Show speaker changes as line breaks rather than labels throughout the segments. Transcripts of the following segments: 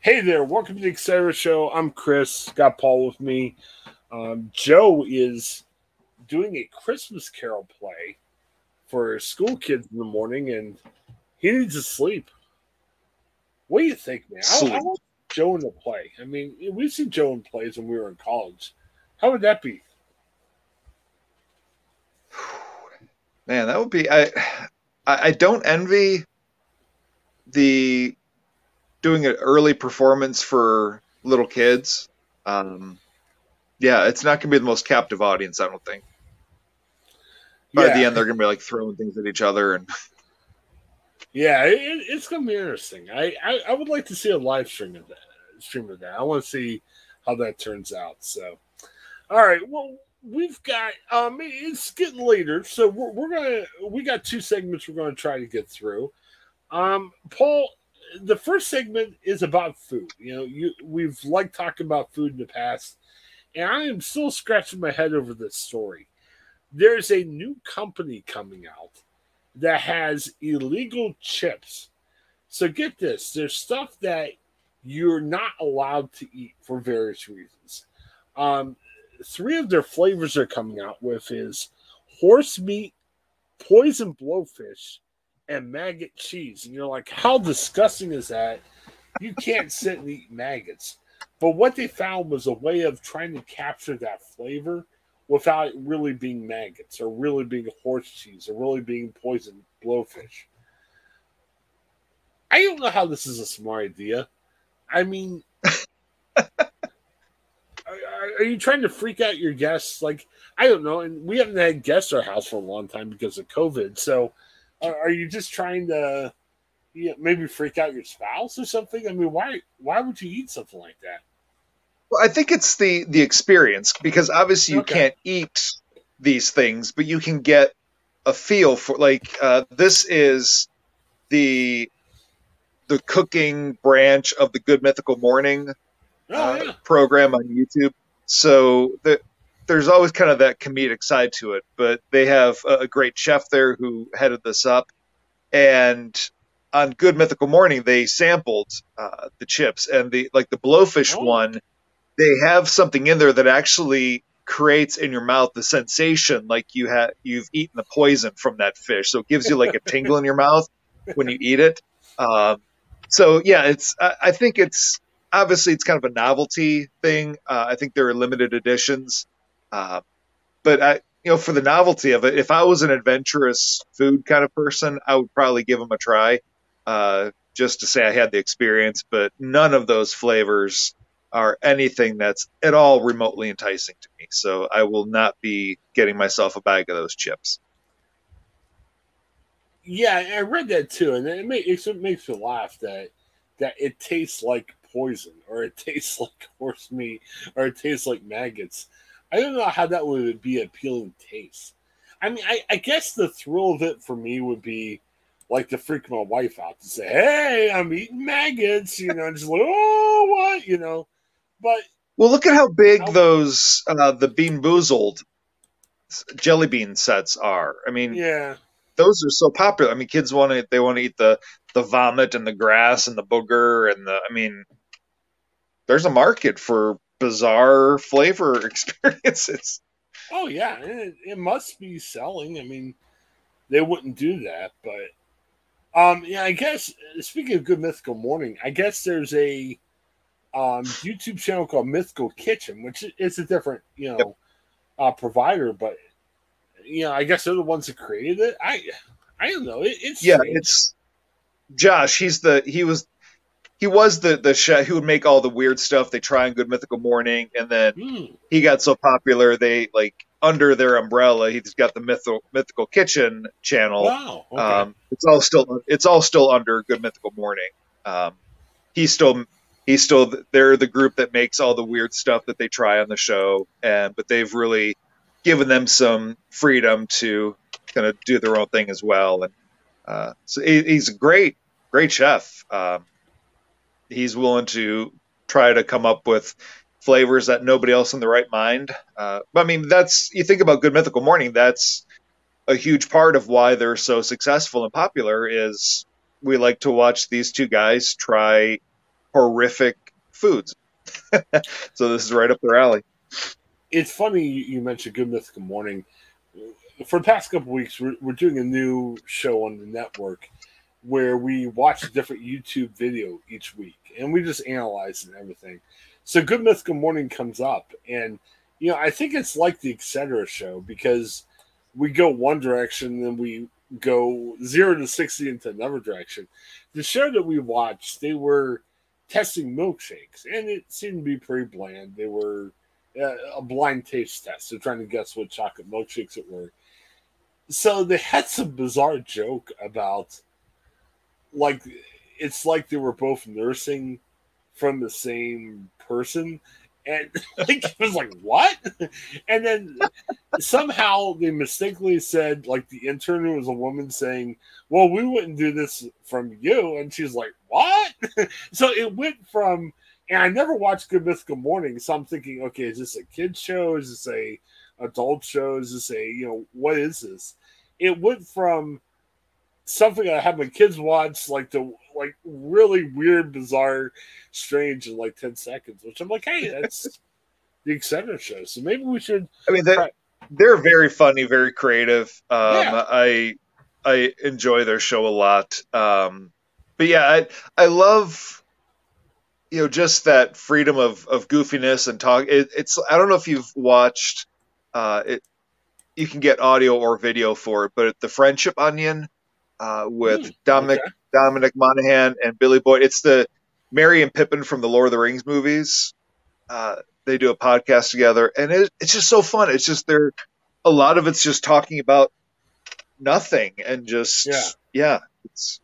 Hey there, welcome to the Etc. Show. I'm Chris, got Paul with me. Um, Joe is doing a Christmas Carol play for school kids in the morning, and he needs to sleep. What do you think, man? I, I want Joe in the play. I mean, we've seen Joe in plays when we were in college. How would that be?
Man, that would be. I I don't envy the doing an early performance for little kids. Um, yeah, it's not going to be the most captive audience, I don't think. By yeah. the end, they're going to be like throwing things at each other and.
Yeah, it, it's going to be interesting. I, I, I would like to see a live stream of that. Stream of that. I want to see how that turns out. So, all right. Well, we've got um, it's getting later, so we're, we're gonna we got two segments we're going to try to get through. Um, Paul, the first segment is about food. You know, you we've liked talking about food in the past, and I am still scratching my head over this story. There's a new company coming out that has illegal chips. So get this: there's stuff that you're not allowed to eat for various reasons. Um, three of their flavors are coming out with is horse meat, poison blowfish, and maggot cheese. And you're like, how disgusting is that? You can't sit and eat maggots. But what they found was a way of trying to capture that flavor without it really being maggots or really being horse cheese or really being poison blowfish. I don't know how this is a smart idea. I mean, are, are, you trying to freak out your guests? Like, I don't know. And we haven't had guests at our house for a long time because of COVID. So are you just trying to you know, maybe freak out your spouse or something? I mean, why why would you eat something like that?
Well, I think it's the the experience because obviously you okay. can't eat these things, but you can get a feel for like uh, this is the the cooking branch of the Good Mythical Morning oh, uh, yeah. program on YouTube. So the, there's always kind of that comedic side to it, but they have a great chef there who headed this up. And on Good Mythical Morning, they sampled uh, the chips and the like the blowfish oh. one. They have something in there that actually creates in your mouth the sensation like you have you've eaten the poison from that fish. So it gives you like a tingle in your mouth when you eat it. Um, so yeah, it's I, I, think it's obviously it's kind of a novelty thing. Uh, I think there are limited editions. Uh, but I, you know, for the novelty of it, if I was an adventurous food kind of person, I would probably give them a try, uh, just to say I had the experience. But none of those flavors are anything that's at all remotely enticing to me. So I will not be getting myself a bag of those chips.
Yeah, I read that too, and it, makes it makes me laugh that that it tastes like poison, or it tastes like horse meat, or it tastes like maggots. I don't know how that would be appealing taste. I mean, I, I guess the thrill of it for me would be like to freak my wife out to say, "Hey, I'm eating maggots," you know, just like, "Oh, what?" you know. But
well, look at how big how, those uh, the BeanBoozled jelly bean sets are. I mean,
yeah,
those are so popular. I mean, kids want to they want to eat the the vomit and the grass and the booger and the. I mean, there's a market for bizarre flavor experiences.
Oh yeah, it, it must be selling. I mean, they wouldn't do that, but um, yeah, I guess speaking of Good Mythical Morning, I guess there's a um, YouTube channel called Mythical Kitchen, which is a different, you know, yep. uh, provider, but you know, I guess they're the ones that created it. I, I don't know. It, it's
yeah, strange. it's Josh. He's the he was he was the the chef who would make all the weird stuff they try on Good Mythical Morning, and then mm. he got so popular they like under their umbrella he's got the mythical mythical kitchen channel.
Wow, okay.
um, it's all still it's all still under Good Mythical Morning. Um, he's still he's still they're the group that makes all the weird stuff that they try on the show, and but they've really given them some freedom to kind of do their own thing as well. And uh, so he, he's a great great chef. Um, he's willing to try to come up with flavors that nobody else in the right mind. Uh, I mean, that's you think about Good Mythical Morning. That's a huge part of why they're so successful and popular. Is we like to watch these two guys try horrific foods. so this is right up their alley.
It's funny you mentioned Good Mythical Morning. For the past couple weeks, we're, we're doing a new show on the network where we watch a different YouTube video each week and we just analyze and everything. So Good Mythical Morning comes up, and you know I think it's like the Etc. show because we go one direction, then we go zero to sixty into another direction. The show that we watched, they were testing milkshakes, and it seemed to be pretty bland. They were uh, a blind taste test. They're trying to guess what chocolate milkshakes it were. So they had some bizarre joke about, like, it's like they were both nursing from the same person. And like it was like what? And then somehow they mistakenly said like the intern was a woman saying, "Well, we wouldn't do this from you," and she's like, "What?" so it went from, and I never watched Good Mythical Morning, so I'm thinking, okay, is this a kids show? Is this a adult show? Is this a you know what is this? It went from something I have my kids watch, like the like really weird, bizarre, strange in like ten seconds. Which I'm like, hey, that's the Etc. show. So maybe we should.
I mean, they're, they're very funny, very creative. Um, yeah. I I enjoy their show a lot. Um, but yeah, I I love you know just that freedom of of goofiness and talk. It, it's I don't know if you've watched. Uh, it you can get audio or video for it, but the Friendship Onion uh, with mm, Dominic okay. Dominic Monaghan and Billy Boyd. It's the Merry and Pippin from the Lord of the Rings movies. Uh, they do a podcast together, and it, it's just so fun. It's just they're a lot of it's just talking about nothing and just yeah, yeah it's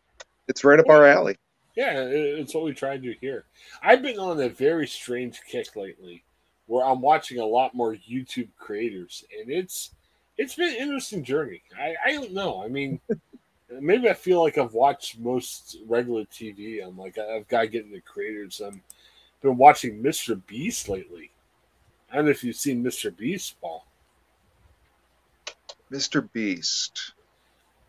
it's right up our alley.
Yeah, it's what we try to do here. I've been on a very strange kick lately, where I'm watching a lot more YouTube creators, and it's it's been an interesting journey. I, I don't know. I mean, maybe I feel like I've watched most regular TV. I'm like I've got to get into creators. I'm been watching Mr. Beast lately. I don't know if you've seen Mr. Beast, Paul.
Mr. Beast.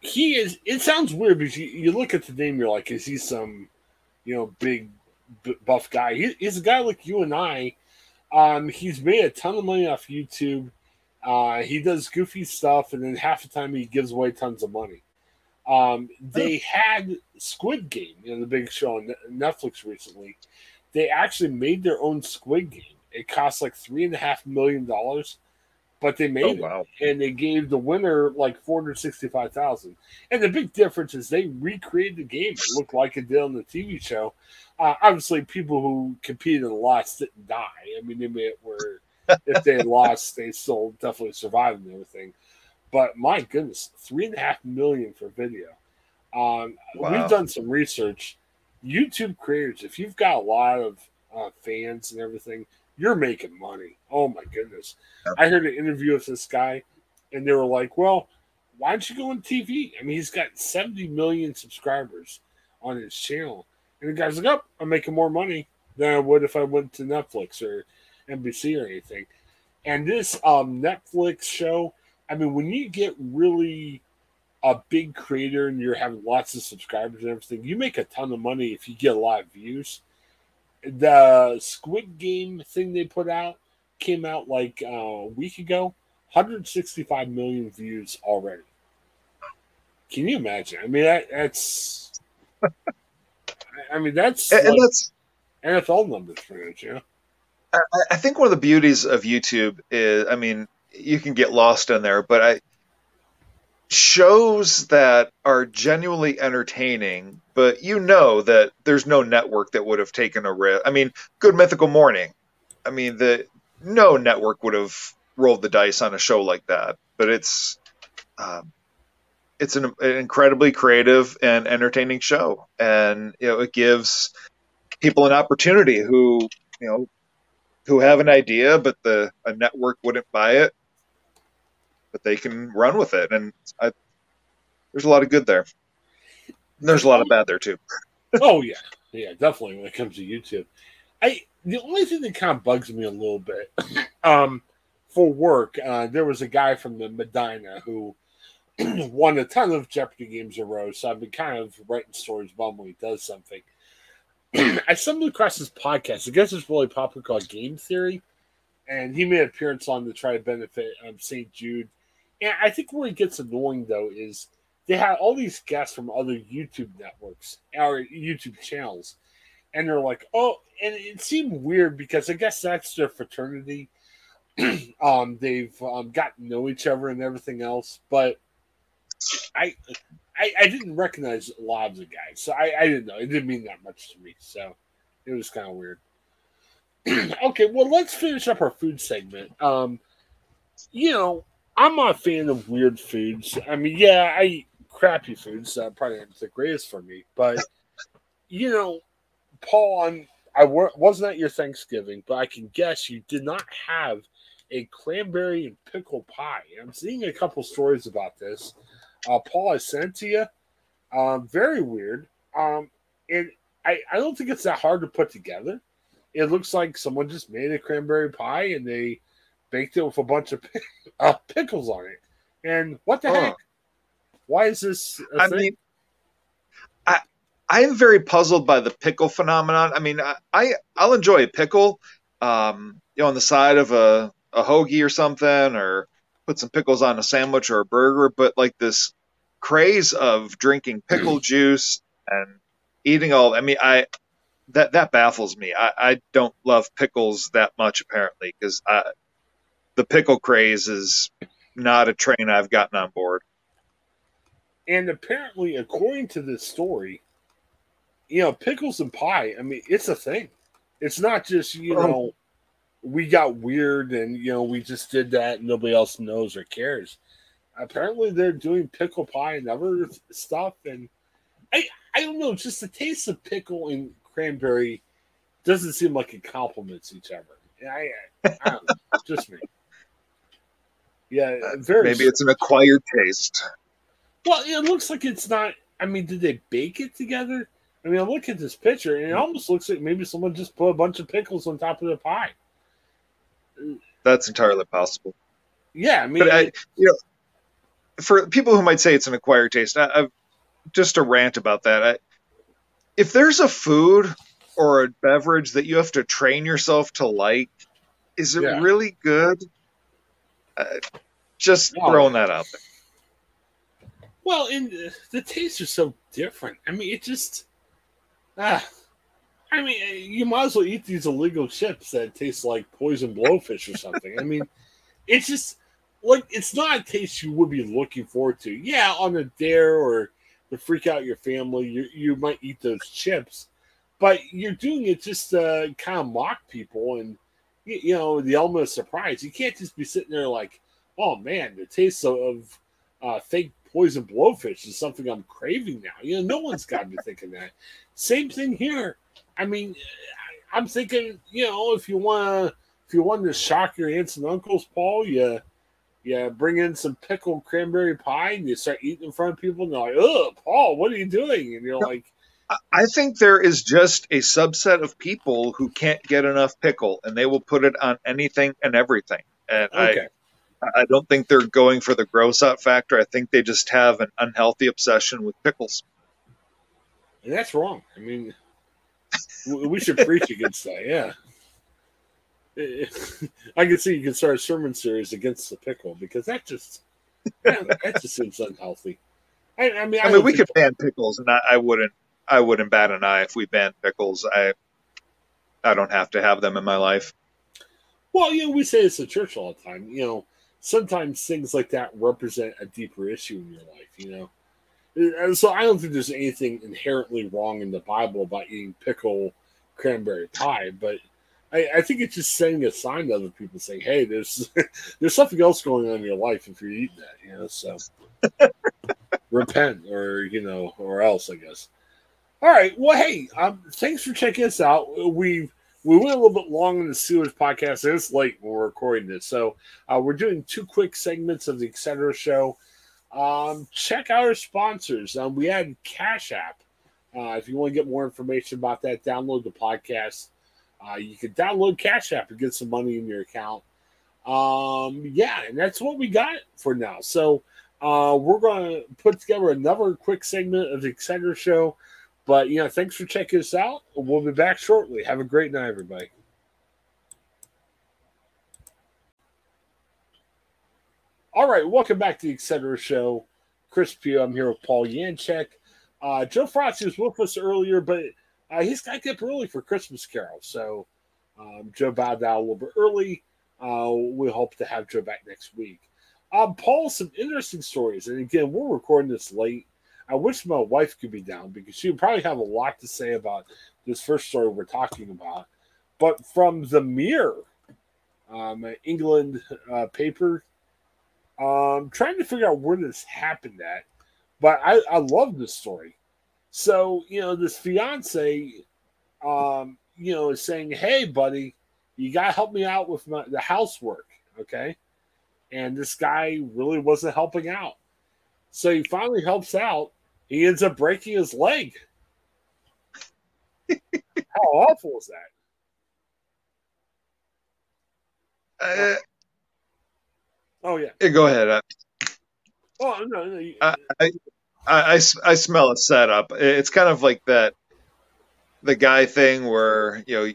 He is. It sounds weird because you, you look at the name, you're like, is he some, you know, big buff guy? He, he's a guy like you and I. Um, he's made a ton of money off YouTube. Uh, he does goofy stuff, and then half the time he gives away tons of money. Um, they had Squid Game, you know, the big show on Netflix recently. They actually made their own Squid Game. It cost like three and a half million dollars, but they made oh, wow. it, and they gave the winner like four hundred sixty-five thousand. And the big difference is they recreated the game. It looked like it did on the TV show. Uh, obviously, people who competed and lost didn't die. I mean, they made it where if they lost, they still definitely survived and everything. But my goodness, three and a half million for video. Um, wow. We've done some research. YouTube creators, if you've got a lot of uh, fans and everything, you're making money. Oh my goodness! I heard an interview with this guy, and they were like, "Well, why don't you go on TV? I mean, he's got 70 million subscribers on his channel." And the guy's like, "Oh, I'm making more money than I would if I went to Netflix or NBC or anything." And this um, Netflix show I mean, when you get really a big creator and you're having lots of subscribers and everything, you make a ton of money if you get a lot of views. The Squid Game thing they put out came out like uh, a week ago, 165 million views already. Can you imagine? I mean, that, that's. I mean, that's
and, like that's
NFL numbers for it, you.
I, I think one of the beauties of YouTube is, I mean, you can get lost in there, but I shows that are genuinely entertaining, but you know that there's no network that would have taken a risk. I mean, Good Mythical Morning. I mean, the no network would have rolled the dice on a show like that, but it's um, it's an, an, incredibly creative and entertaining show, and you know it gives people an opportunity who you know who have an idea, but the a network wouldn't buy it but they can run with it. And I, there's a lot of good there. And there's a lot of bad there too.
oh yeah, yeah, definitely. When it comes to YouTube, I the only thing that kind of bugs me a little bit, um, for work, uh, there was a guy from the Medina who won a ton of Jeopardy games in a row. So I've been kind of writing stories about when he does something. I stumbled across this podcast. I guess it's really popular called Game Theory, and he made an appearance on to try to benefit um, St. Jude. And I think where it gets annoying though is they had all these guests from other YouTube networks or YouTube channels, and they're like, "Oh," and it seemed weird because I guess that's their fraternity. um, they've um, gotten to know each other and everything else, but I, I, I didn't recognize a lot of the guys, so I, I didn't know. It didn't mean that much to me, so it was kind of weird. okay, well, let's finish up our food segment. Um, you know, I'm not a fan of weird foods. I mean, yeah, I eat crappy foods. So probably not the greatest for me, but you know, Paul, I'm, I wasn't at your Thanksgiving, but I can guess you did not have a cranberry and pickle pie. I'm seeing a couple stories about this. Uh, Paul, I sent to you. Um, very weird. Um, and I, I don't think it's that hard to put together. It looks like someone just made a cranberry pie and they baked it with a bunch of uh, pickles on it. And what the oh. heck? Why is this? I thing? mean,
I I am very puzzled by the pickle phenomenon. I mean, I, I will enjoy a pickle, um, you know, on the side of a a hoagie or something, or put some pickles on a sandwich or a burger. But like this craze of drinking pickle juice and eating all, I mean, I that that baffles me. I, I don't love pickles that much apparently because the pickle craze is not a train I've gotten on board.
And apparently, according to this story, you know, pickles and pie, I mean, it's a thing. It's not just, you oh. know, we got weird and, you know, we just did that and nobody else knows or cares. Apparently, they're doing pickle pie and other stuff. And I, I don't know, just the taste of pickle and cranberry doesn't seem like it complements each other. I, I don't know, just me. Yeah,
very. Maybe it's an acquired taste.
Well, it looks like it's not. I mean, did they bake it together? I mean, I look at this picture, and it almost looks like maybe someone just put a bunch of pickles on top of the pie.
That's entirely possible.
Yeah, I mean,
but I, you know, for people who might say it's an acquired taste, I, I've just a rant about that. I, if there's a food or a beverage that you have to train yourself to like, is it yeah. really good? Uh, just oh. throwing that out there.
Well, and the tastes are so different. I mean, it just ah. I mean, you might as well eat these illegal chips that taste like poison blowfish or something. I mean, it's just like it's not a taste you would be looking forward to. Yeah, on a dare or to freak out your family, you you might eat those chips, but you're doing it just to kind of mock people and you know the element of surprise. You can't just be sitting there like, oh man, the taste of, of uh, fake poison blowfish is something I'm craving now. You know, no one's got to be thinking that. Same thing here. I mean, I'm thinking, you know, if you want to, if you want to shock your aunts and uncles, Paul, you, you bring in some pickled cranberry pie and you start eating in front of people, and they're like, "Oh, Paul, what are you doing?" And you're like.
I think there is just a subset of people who can't get enough pickle, and they will put it on anything and everything. And okay. I, I don't think they're going for the gross out factor. I think they just have an unhealthy obsession with pickles.
And that's wrong. I mean, we should preach against that. Yeah. I can see you can start a sermon series against the pickle because that just that just seems unhealthy. I, I mean,
I, I mean, we could ban pickles, and I, I, wouldn't, I wouldn't bat an eye if we banned pickles. I, I don't have to have them in my life.
Well, you know, we say this at church all the time. You know, sometimes things like that represent a deeper issue in your life, you know. And so I don't think there's anything inherently wrong in the Bible about eating pickle cranberry pie, but I, I think it's just sending a sign to other people saying, "Hey, there's there's something else going on in your life if you're eating that," you know. So repent, or you know, or else, I guess. All right. Well, hey, um, thanks for checking us out. We've we went a little bit long in the Steelers podcast. and It's late when we're recording this, so uh, we're doing two quick segments of the Etc. Show. Um, check out our sponsors. Um, we had Cash App. Uh, if you want to get more information about that, download the podcast. Uh, you can download Cash App and get some money in your account. Um, yeah, and that's what we got for now. So uh, we're going to put together another quick segment of the Etc. Show But you know, thanks for checking us out. We'll be back shortly. Have a great night, everybody. All right, welcome back to the Etc. Show. Chris Pugh. I'm here with Paul Yanchek. Uh, Joe Frosty was with us earlier, but uh, he's got to get up early for Christmas Carol. So um, Joe bowed out a little bit early. Uh, we hope to have Joe back next week. Um, Paul, some interesting stories. And again, we're recording this late. I wish my wife could be down because she would probably have a lot to say about this first story we're talking about. But from the Mirror, um, England uh, paper, um, trying to figure out where this happened at. But I, I love this story. So, you know, this fiance, um, you know, is saying, Hey, buddy, you got to help me out with my, the housework. Okay. And this guy really wasn't helping out. So he finally helps out. He ends up breaking his leg. How awful is
that? Uh,
oh yeah.
yeah. Go ahead.
Oh no, no you,
I, I, I, I smell a setup. It's kind of like that the guy thing where you know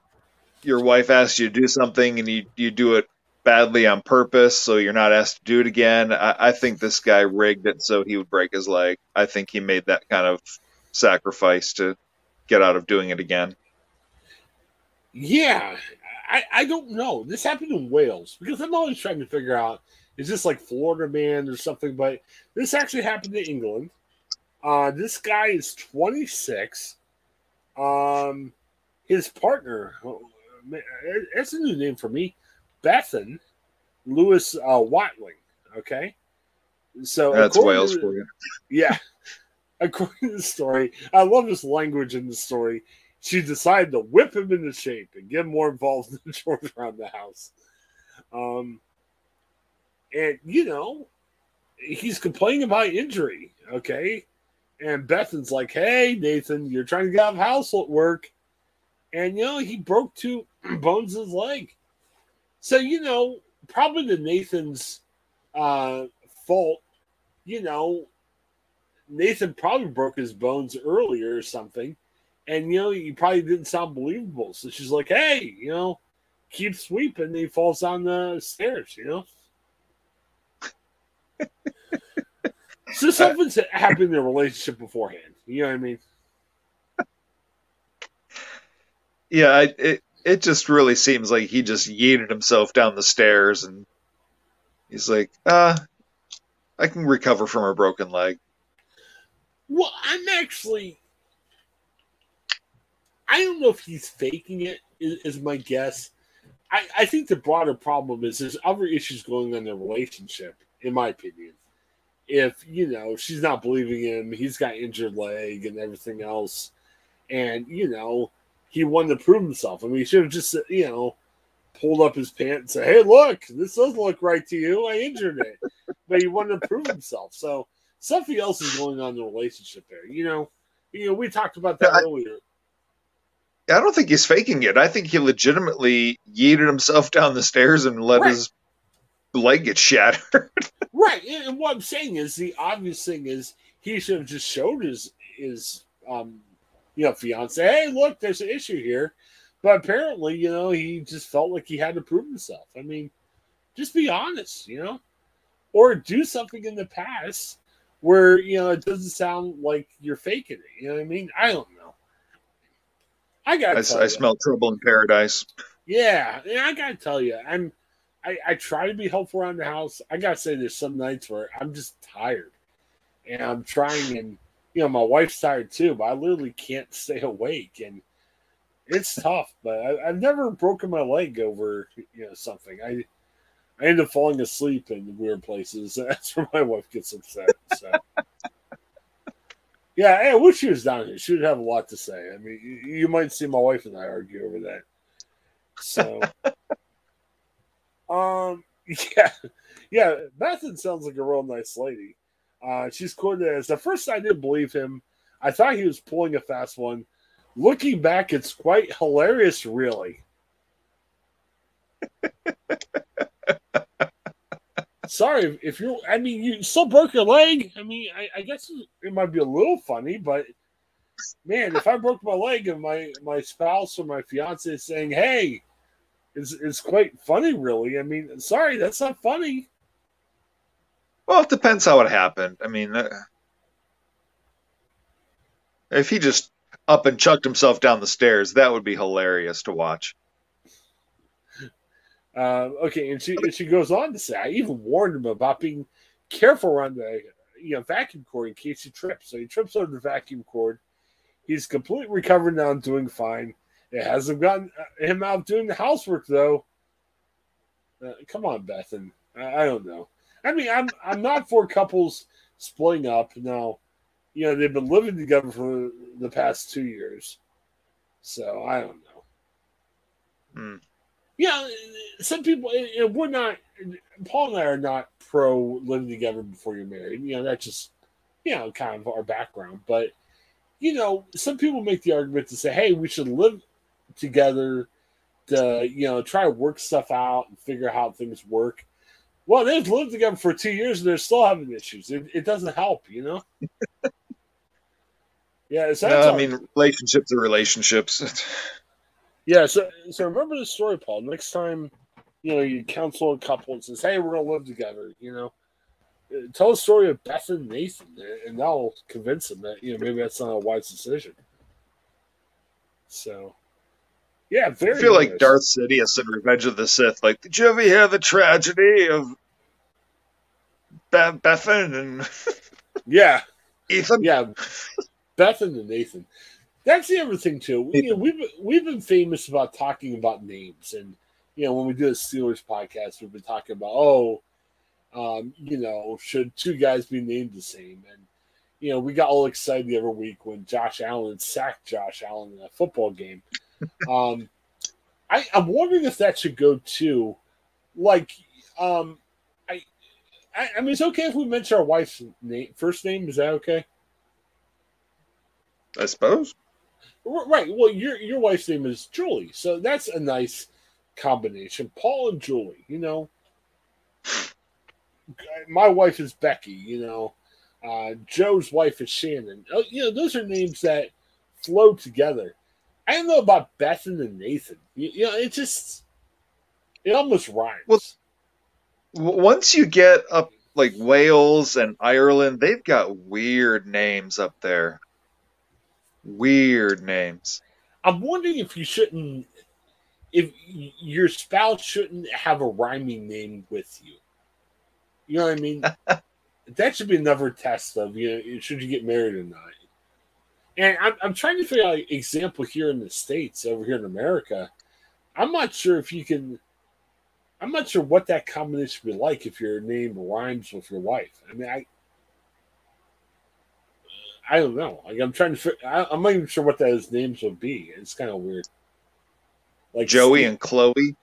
your wife asks you to do something and you you do it badly on purpose, so you're not asked to do it again. I, I think this guy rigged it so he would break his leg. I think he made that kind of sacrifice to get out of doing it again.
Yeah, I, I don't know. This happened in Wales because I'm always trying to figure out is this like Florida man or something, but this actually happened in England. Uh, this guy is 26. Um, his partner, that's a new name for me, Bethan Lewis uh, Watling. Okay, so
that's Wales for you.
Yeah, according to the story, I love this language in the story. She decided to whip him into shape and get more involved in the chores around the house. Um, and you know, he's complaining about injury. Okay, and Bethan's like, "Hey, Nathan, you're trying to get out of household work," and you know he broke two bones in his leg. So you know, probably the Nathan's uh, fault. You know, Nathan probably broke his bones earlier or something, and you know he probably didn't sound believable. So she's like, "Hey, you know, keep sweeping." And he falls down the stairs. You know. So something's happened in the relationship beforehand. You know what I mean?
Yeah, it it just really seems like he just yeeted himself down the stairs, and he's like, "Ah, uh, I can recover from a broken leg."
Well, I'm actually. I don't know if he's faking it. Is, is my guess. I, I think the broader problem is there's other issues going on in the relationship, in my opinion if you know she's not believing him, he's got injured leg and everything else, and you know he wanted to prove himself. I mean, he should have just you know pulled up his pants and said, "Hey, look, this does look right to you. I injured it," but he wanted to prove himself. So something else is going on in the relationship there. You know, you know, we talked about that I, earlier.
I don't think he's faking it. I think he legitimately yeeted himself down the stairs and let right. his leg get shattered.
right. And what I'm saying is the obvious thing is he should have just showed his his um you know fiance, hey, look, there's an issue here. But apparently, you know, he just felt like he had to prove himself. I mean, just be honest, you know, or do something in the past where you know it doesn't sound like you're faking it. You know what I mean? I don't know. I got.
I, I smell trouble in paradise.
Yeah, Yeah, I gotta tell you, I'm I, I try to be helpful around the house. I gotta say, there's some nights where I'm just tired, and I'm trying, and you know, my wife's tired too, but I literally can't stay awake, and it's tough. But I, have never broken my leg over you know something. I I end up falling asleep in weird places. That's where my wife gets upset. So. Yeah, I wish she was down here. She would have a lot to say. I mean, you, you might see my wife and I argue over that. So, um, yeah, yeah. Bethan sounds like a real nice lady. Uh, she's quoted as at first I didn't believe him. I thought he was pulling a fast one. Looking back, it's quite hilarious, really. Sorry if you're. I mean, you still broke your leg. I mean, I, I guess it might be a little funny, but man, if I broke my leg and my my spouse or my fiance is saying, "Hey," it's it's quite funny, really. I mean, sorry, that's not funny.
Well, it depends how it happened. I mean, uh, if he just up and chucked himself down the stairs, that would be hilarious to watch.
Uh, okay, and she and she goes on to say, I even warned him about being careful around the you know vacuum cord in case he trips. So he trips over the vacuum cord. He's completely recovered now and doing fine. It hasn't gotten uh, him out doing the housework though. Uh, come on, Bethan. I, I, don't know. I mean, I'm I'm not for couples splitting up. Now, you know they've been living together for the past two years, so I don't know. Hmm. Yeah, some people. We're not. Paul and I are not pro living together before you're married. You know, that's just you know kind of our background. But you know, some people make the argument to say, "Hey, we should live together to you know try to work stuff out and figure out how things work." Well, they've lived together for two years and they're still having issues. It, it doesn't help, you know. yeah,
no, I mean, relationships are relationships.
yeah, so so remember the story, Paul. Next time, you know, you counsel a couple and says, "Hey, we're gonna live together," you know. Uh, tell a story of Beth and Nathan, and that'll convince them that you know maybe that's not a wise decision. So, yeah, very.
I feel nice. like Darth Sidious in Revenge of the Sith. Like, did you ever hear the tragedy of Be- Bethan and
yeah,
Ethan?
Yeah, Bethan and Nathan. That's the other thing too. We, you know, we've we've been famous about talking about names, and you know when we do a Steelers podcast, we've been talking about oh, um, you know, should two guys be named the same? And you know, we got all excited the other week when Josh Allen sacked Josh Allen in a football game. Um, I, I'm wondering if that should go too. Like, um, I, I, I mean, it's okay if we mention our wife's name, first name. Is that okay?
I suppose.
Right. Well, your your wife's name is Julie, so that's a nice combination. Paul and Julie. You know, my wife is Becky. You know, uh, Joe's wife is Shannon. Oh, you know, those are names that flow together. I don't know about Bethan and Nathan. You, you know, it just it almost rhymes.
Well, once you get up like Wales and Ireland, they've got weird names up there. Weird names.
I'm wondering if you shouldn't, if your spouse shouldn't have a rhyming name with you. You know what I mean? that should be another test of you know should you get married or not. And I'm, I'm trying to figure out an example here in the states, over here in America. I'm not sure if you can. I'm not sure what that combination would be like if your name rhymes with your wife. I mean, I I don't know. Like I'm trying to. I, I'm not even sure what those names would be. It's kind of weird.
Like Joey Steve, and Chloe.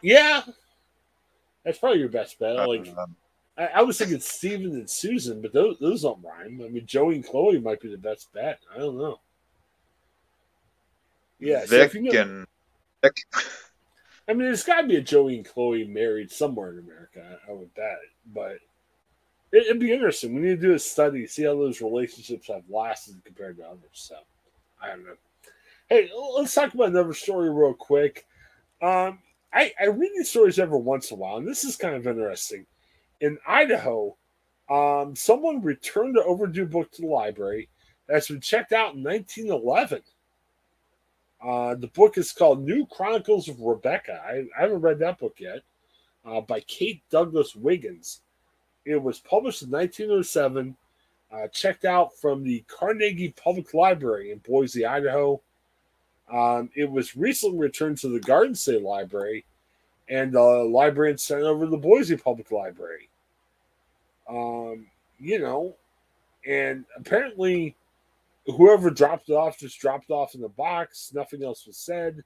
Yeah, that's probably your best bet. Like um, I, I, was thinking Steven and Susan, but those those don't rhyme. I mean, Joey and Chloe might be the best bet. I don't know. Yeah,
Vic so you know, and Vic.
I mean, there's got to be a Joey and Chloe married somewhere in America. I would bet, but it, would be interesting. We need to do a study, see how those relationships have lasted compared to others. So I don't know. Hey, let's talk about another story real quick. Um, I, I read these stories every once in a while, and this is kind of interesting. In Idaho, um, someone returned an overdue book to the library that's been checked out in 1911. Uh, the book is called New Chronicles of Rebecca. I, I haven't read that book yet, uh, by Kate Douglas Wiggins. It was published in 1907, uh, checked out from the Carnegie Public Library in Boise, Idaho. Um, it was recently returned to the Garden State Library, and the librarian sent over to the Boise Public Library. Um, you know, and apparently, whoever dropped it off just dropped off in the box. Nothing else was said.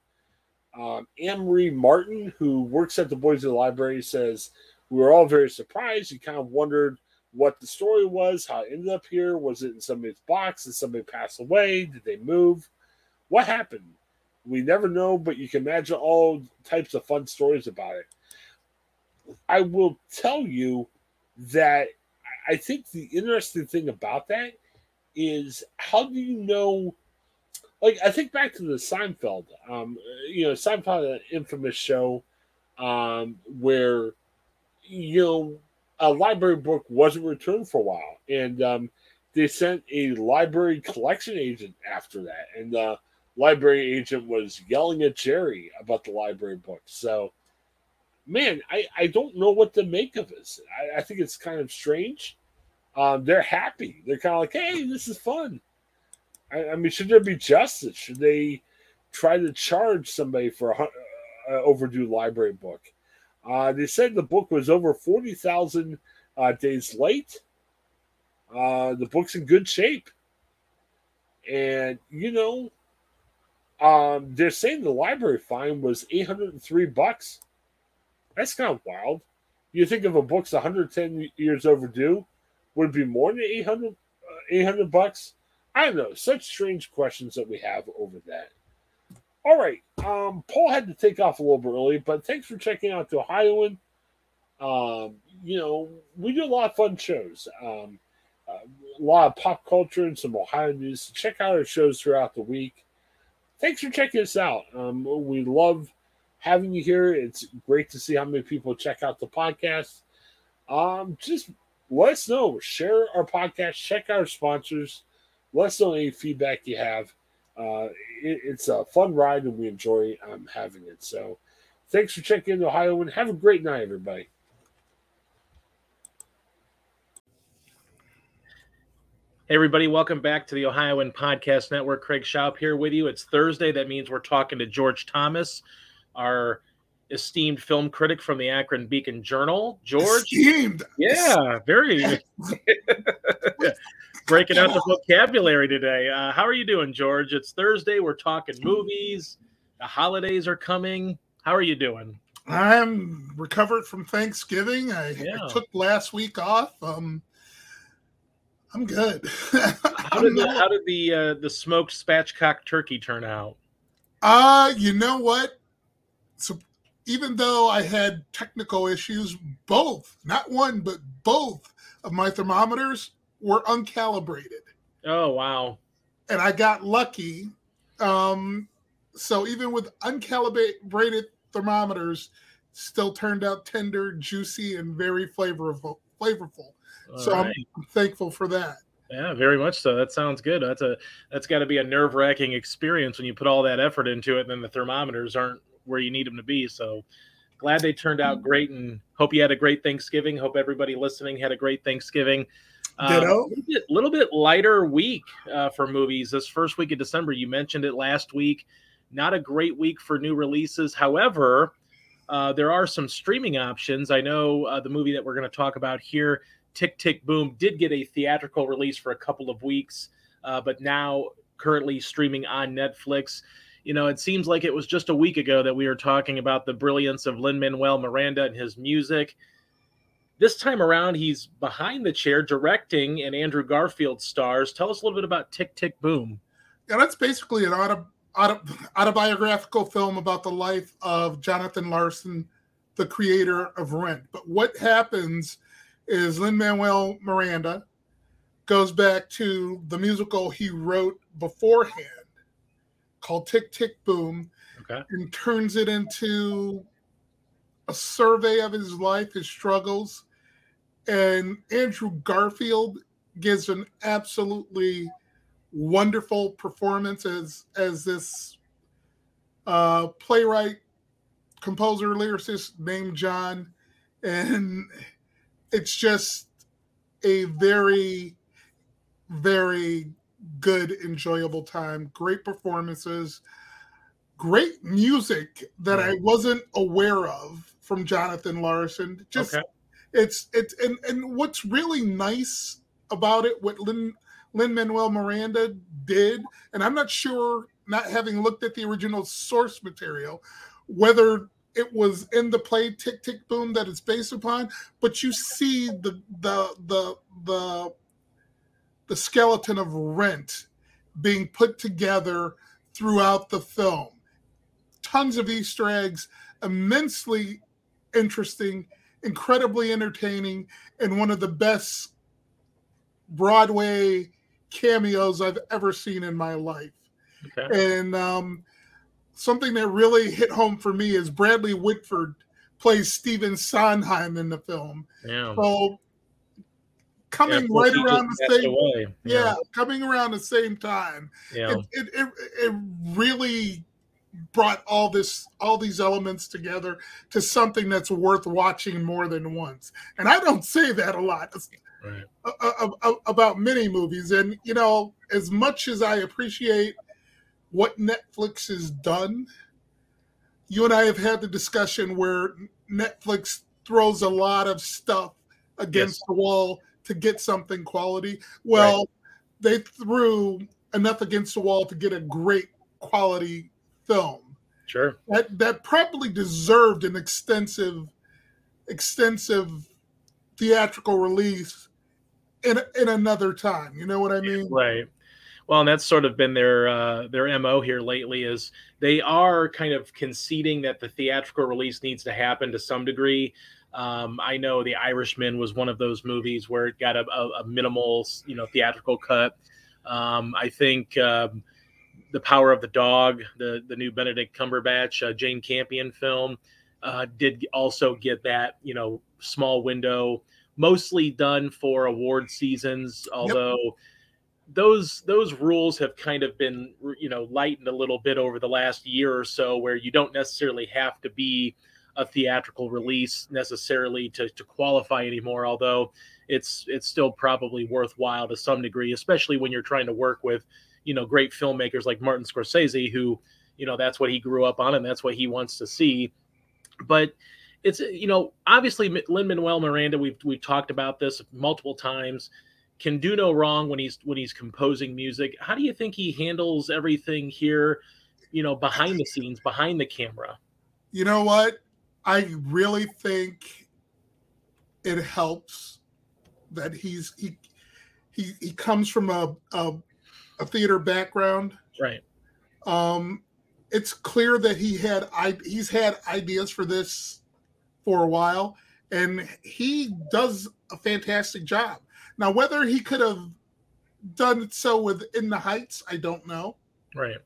Um, Marie Martin, who works at the Boise Library, says we were all very surprised. We kind of wondered what the story was, how it ended up here. Was it in somebody's box? Did somebody pass away? Did they move? What happened? We never know, but you can imagine all types of fun stories about it. I will tell you that I think the interesting thing about that is how do you know? Like I think back to the Seinfeld. Um, you know, Seinfeld, an infamous show, um, where you know a library book wasn't returned for a while, and um, they sent a library collection agent after that, and the library agent was yelling at Jerry about the library book. So, man, I, I don't know what to make of this. I, I think it's kind of strange. Um, they're happy. They're kind of like, hey, this is fun. I, I, mean, should there be justice? Should they try to charge somebody for a uh, overdue library book? Uh, they said the book was over 40,000 uh, days late. Uh, the book's in good shape. And, you know, um, they're saying the library fine was 803 bucks. That's kind of wild. You think if a book's 110 years overdue, would it be more than 800, uh, 800 bucks? I don't know. Such strange questions that we have over that. All right. Um, Paul had to take off a little bit early, but thanks for checking out the Ohioan. Um, you know, we do a lot of fun shows. Um, uh, a lot of pop culture and some Ohio news. Check out our shows throughout the week. Thanks for checking us out. Um, we love having you here. It's great to see how many people check out the podcast. Um, just let us know. Share our podcast. Check our sponsors. Let us know any feedback you have. Uh, it, it's a fun ride and we enjoy um, having it. So thanks for checking in Ohio and have a great night, everybody.
Hey, everybody, welcome back to the Ohioan Podcast Network. Craig Shoup here with you. It's Thursday. That means we're talking to George Thomas, our esteemed film critic from the Akron Beacon Journal. George.
Esteemed.
Yeah, very. Breaking out the vocabulary today. Uh, how are you doing, George? It's Thursday. We're talking movies. The holidays are coming. How are you doing?
I'm recovered from Thanksgiving. I, yeah. I took last week off. Um, I'm good.
how did the, how did the uh, the smoked spatchcock turkey turn out?
Uh, you know what? So even though I had technical issues, both, not one, but both of my thermometers were uncalibrated.
Oh wow.
And I got lucky. Um, so even with uncalibrated thermometers, still turned out tender, juicy, and very flavorful. Flavorful. All so right. I'm thankful for that.
Yeah, very much so. That sounds good. That's a that's got to be a nerve wracking experience when you put all that effort into it, and then the thermometers aren't where you need them to be. So glad they turned out great, and hope you had a great Thanksgiving. Hope everybody listening had a great Thanksgiving.
Um,
a little bit, little bit lighter week uh, for movies this first week of December. You mentioned it last week. Not a great week for new releases. However, uh, there are some streaming options. I know uh, the movie that we're going to talk about here Tick Tick Boom did get a theatrical release for a couple of weeks, uh, but now currently streaming on Netflix. You know, it seems like it was just a week ago that we were talking about the brilliance of Lin Manuel Miranda and his music. This time around, he's behind the chair directing, and Andrew Garfield stars. Tell us a little bit about Tick Tick Boom.
Yeah, that's basically an auto, auto, autobiographical film about the life of Jonathan Larson, the creator of Rent. But what happens is Lin Manuel Miranda goes back to the musical he wrote beforehand called Tick Tick Boom
okay.
and turns it into a survey of his life, his struggles. And Andrew Garfield gives an absolutely wonderful performance as as this uh, playwright, composer, lyricist named John, and it's just a very, very good, enjoyable time. Great performances, great music that I wasn't aware of from Jonathan Larson. Just okay. it's it's and and what's really nice about it, what Lin Lin Manuel Miranda did, and I'm not sure, not having looked at the original source material, whether it was in the play Tick Tick Boom that it's based upon, but you see the the the the the skeleton of Rent being put together throughout the film. Tons of Easter eggs, immensely interesting, incredibly entertaining, and one of the best Broadway cameos I've ever seen in my life. Okay. And um, something that really hit home for me is Bradley Whitford plays Stephen Sondheim in the film. Yeah. So coming yeah, right around the same yeah. yeah. coming around the same time. Yeah. It, it, it, it really brought all this all these elements together to something that's worth watching more than once. And I don't say that a lot. Right. about many movies and you know as much as i appreciate what netflix has done you and i have had the discussion where netflix throws a lot of stuff against yes. the wall to get something quality well right. they threw enough against the wall to get a great quality film
sure
that that probably deserved an extensive extensive theatrical release in in another time. You know what I mean?
Right. Well, and that's sort of been their uh, their mo here lately. Is they are kind of conceding that the theatrical release needs to happen to some degree. Um, I know The Irishman was one of those movies where it got a, a, a minimal, you know, theatrical cut. Um, I think um, The Power of the Dog, the the new Benedict Cumberbatch, uh, Jane Campion film, uh, did also get that, you know, small window mostly done for award seasons, although yep. those those rules have kind of been you know lightened a little bit over the last year or so, where you don't necessarily have to be a theatrical release necessarily to, to qualify anymore. Although it's it's still probably worthwhile to some degree, especially when you're trying to work with you know great filmmakers like Martin Scorsese, who you know that's what he grew up on and that's what he wants to see. But it's you know obviously Lin Manuel Miranda. We've we've talked about this multiple times. Can do no wrong when he's when he's composing music. How do you think he handles everything here? You know, behind the scenes, behind the camera.
You know what? I really think it helps that he's he he he comes from a a, a theater background.
Right.
Um, it's clear that he had I he's had ideas for this for a while, and he does a fantastic job. Now, whether he could have done so with In the Heights, I don't know.
Right.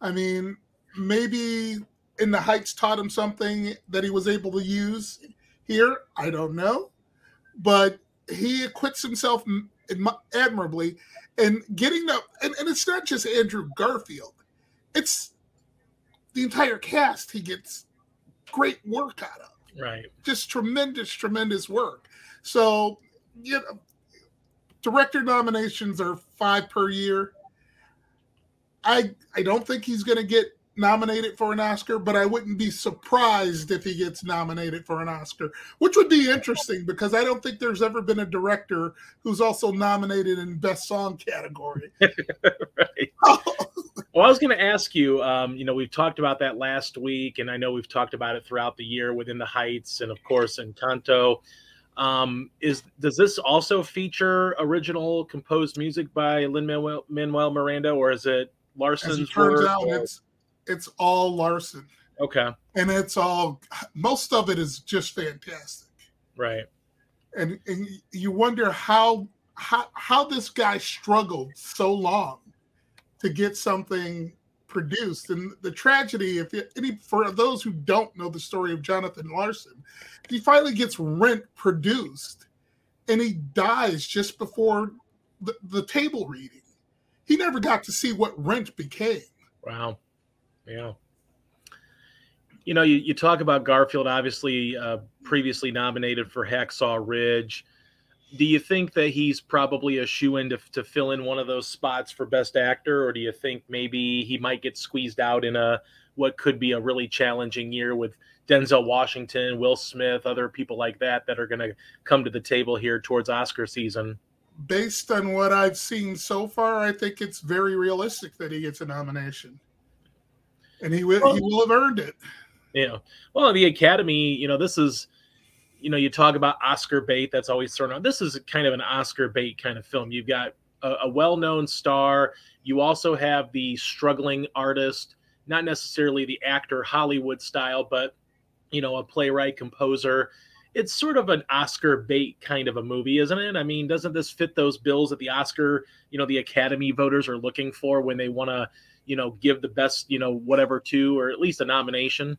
I mean, maybe In the Heights taught him something that he was able to use here. I don't know, but he acquits himself admirably and getting the and, and it's not just Andrew Garfield; it's the entire cast. He gets great work out of.
Right.
Just tremendous, tremendous work. So, you know, director nominations are five per year. I I don't think he's going to get nominated for an Oscar, but I wouldn't be surprised if he gets nominated for an Oscar, which would be interesting because I don't think there's ever been a director who's also nominated in Best Song category. right.
well, I was going to ask you. Um, you know, we've talked about that last week, and I know we've talked about it throughout the year within the Heights, and of course, Encanto. Um, is does this also feature original composed music by Lin Manuel Miranda, or is it Larson's? As it
turns out, or... it's it's all Larson.
Okay.
And it's all most of it is just fantastic.
Right.
And and you wonder how how how this guy struggled so long to get something produced. And the tragedy, if you, any for those who don't know the story of Jonathan Larson, he finally gets Rent produced, and he dies just before the, the table reading. He never got to see what Rent became.
Wow. Yeah. You know, you, you talk about Garfield, obviously uh, previously nominated for Hacksaw Ridge. Do you think that he's probably a shoe in to, to fill in one of those spots for Best Actor, or do you think maybe he might get squeezed out in a what could be a really challenging year with Denzel Washington, Will Smith, other people like that that are going to come to the table here towards Oscar season?
Based on what I've seen so far, I think it's very realistic that he gets a nomination and he will well, he will have earned it.
Yeah. Well, the Academy, you know, this is, you know, you talk about Oscar bait. That's always thrown out. This is kind of an Oscar bait kind of film. You've got a, a well-known star. You also have the struggling artist, not necessarily the actor Hollywood style, but you know, a playwright, composer, it's sort of an Oscar bait kind of a movie, isn't it? I mean, doesn't this fit those bills that the Oscar, you know, the Academy voters are looking for when they want to, you know, give the best, you know, whatever to, or at least a nomination?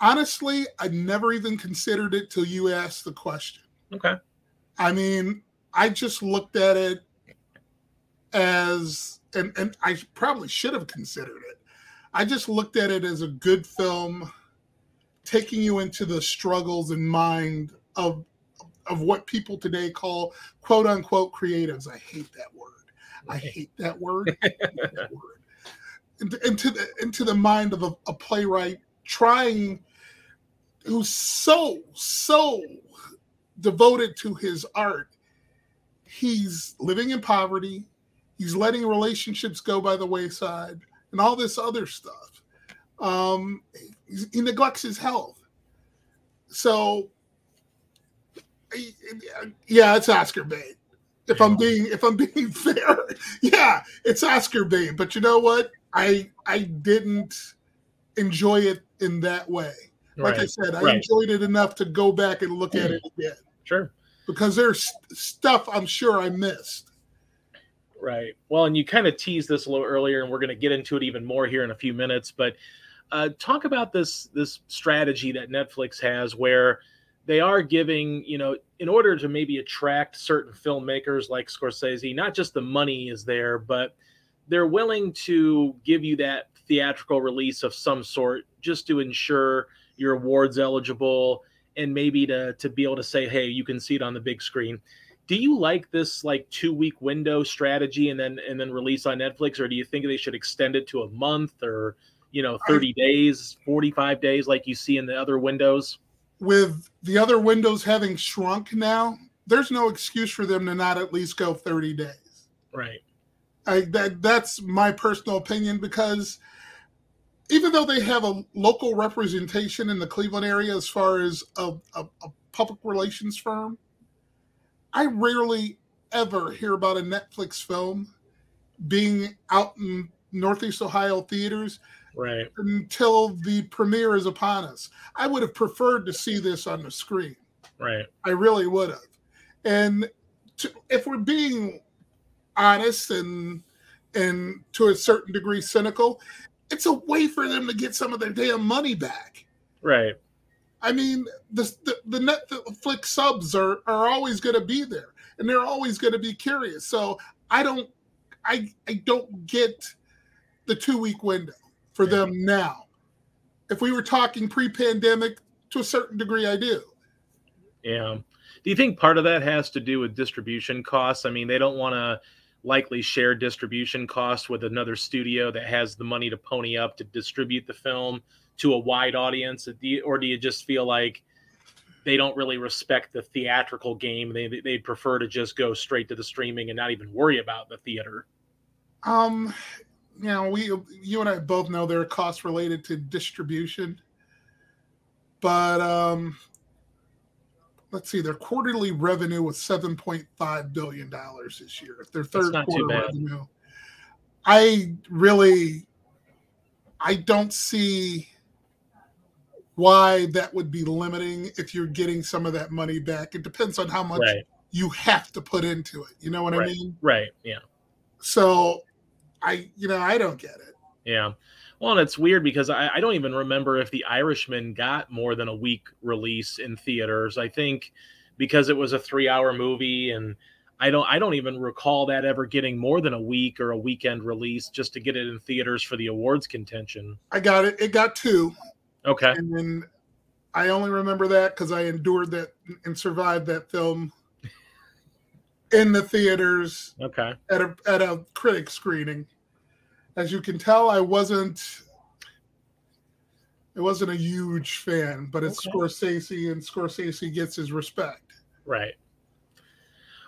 Honestly, I never even considered it till you asked the question.
Okay.
I mean, I just looked at it as, and, and I probably should have considered it. I just looked at it as a good film taking you into the struggles and mind of of what people today call quote unquote creatives. I hate that word. I hate that word. Hate that word. Into, into, the into the mind of a, a playwright trying who's so so devoted to his art. He's living in poverty. He's letting relationships go by the wayside and all this other stuff. Um, he neglects his health. So, yeah, it's Oscar bait. If I'm being if I'm being fair, yeah, it's Oscar bait. But you know what? I I didn't enjoy it in that way. Like right. I said, I right. enjoyed it enough to go back and look at it again.
Sure.
Because there's stuff I'm sure I missed.
Right. Well, and you kind of teased this a little earlier, and we're going to get into it even more here in a few minutes. But uh, talk about this this strategy that Netflix has, where they are giving, you know, in order to maybe attract certain filmmakers like Scorsese, not just the money is there, but they're willing to give you that theatrical release of some sort just to ensure your awards eligible and maybe to to be able to say, hey, you can see it on the big screen. Do you like this like two week window strategy and then and then release on Netflix, or do you think they should extend it to a month or you know 30 I, days 45 days like you see in the other windows?
With the other windows having shrunk now there's no excuse for them to not at least go 30 days.
Right
I, that that's my personal opinion because even though they have a local representation in the Cleveland area as far as a, a, a public relations firm, I rarely ever hear about a Netflix film being out in Northeast Ohio theaters
right
until the premiere is upon us. I would have preferred to see this on the screen.
Right.
I really would have. And to, if we're being honest and and to a certain degree cynical, it's a way for them to get some of their damn money back.
Right.
I mean, the the, the Netflix subs are are always going to be there, and they're always going to be curious. So I don't, I I don't get the two week window for yeah. them now. If we were talking pre-pandemic, to a certain degree, I do.
Yeah. Do you think part of that has to do with distribution costs? I mean, they don't want to likely share distribution costs with another studio that has the money to pony up to distribute the film to a wide audience, or do you just feel like they don't really respect the theatrical game? They they'd prefer to just go straight to the streaming and not even worry about the theater.
Um, you know, we you and I both know there are costs related to distribution, but um, let's see, their quarterly revenue was seven point five billion dollars this year. Their third quarter revenue. I really, I don't see why that would be limiting if you're getting some of that money back. It depends on how much right. you have to put into it. You know what
right.
I mean?
Right. Yeah.
So I, you know, I don't get it.
Yeah. Well, and it's weird because I, I, don't even remember if The Irishman got more than a week release in theaters. I think because it was a three-hour movie, and I don't I don't even recall that ever getting more than a week or a weekend release just to get it in theaters for the awards contention.
I got it. It got two.
Okay.
And then I only remember that because I endured that and survived that film in the theaters.
Okay.
At a at a critic screening. As you can tell, I wasn't I wasn't a huge fan, but it's okay. Scorsese and Scorsese gets his respect.
Right.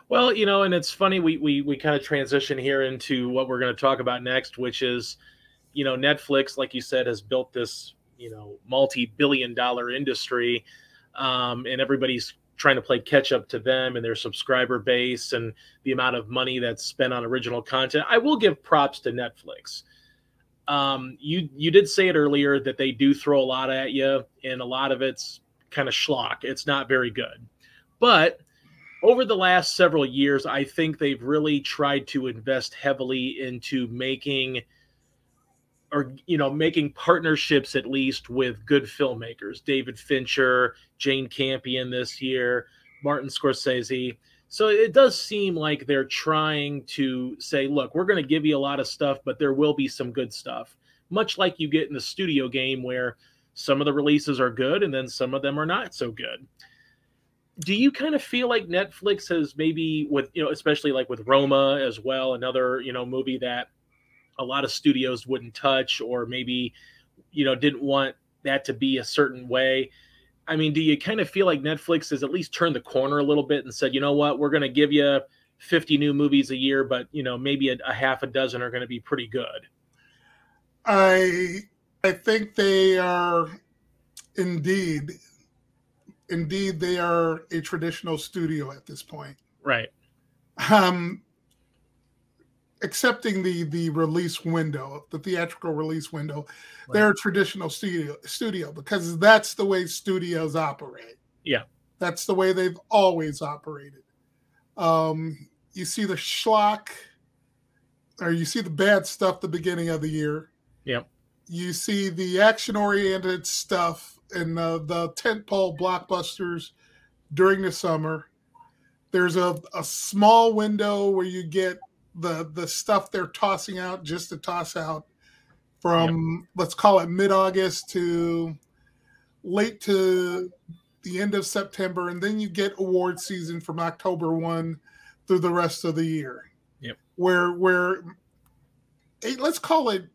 Well, you know, and it's funny we we we kind of transition here into what we're going to talk about next, which is, you know, Netflix, like you said, has built this, you know, multi-billion dollar industry. Um, and everybody's trying to play catch up to them and their subscriber base and the amount of money that's spent on original content. I will give props to Netflix. Um, you you did say it earlier that they do throw a lot at you, and a lot of it's kind of schlock. It's not very good. But over the last several years, I think they've really tried to invest heavily into making or you know making partnerships at least with good filmmakers. David fincher jane campion this year martin scorsese. So it does seem like they're trying to say look we're going to give you a lot of stuff but there will be some good stuff. Much like you get in the studio game where some of the releases are good and then some of them are not so good. Do you kind of feel like Netflix has maybe with you know especially like with Roma as well another you know movie that a lot of studios wouldn't touch or maybe you know didn't want that to be a certain way I mean do you kind of feel like Netflix has at least turned the corner a little bit and said you know what we're going to give you 50 new movies a year but you know maybe a, a half a dozen are going to be pretty good
I I think they are indeed indeed they are a traditional studio at this point.
Right.
Um, accepting the the release window, the theatrical release window, right. they're a traditional studio studio because that's the way studios operate.
Yeah.
That's the way they've always operated. Um, you see the schlock or you see the bad stuff the beginning of the year.
Yep.
You see the action oriented stuff and the, the tentpole blockbusters during the summer. There's a, a small window where you get the the stuff they're tossing out just to toss out from yep. let's call it mid August to late to the end of September, and then you get award season from October one through the rest of the year.
Yep.
Where where let's call it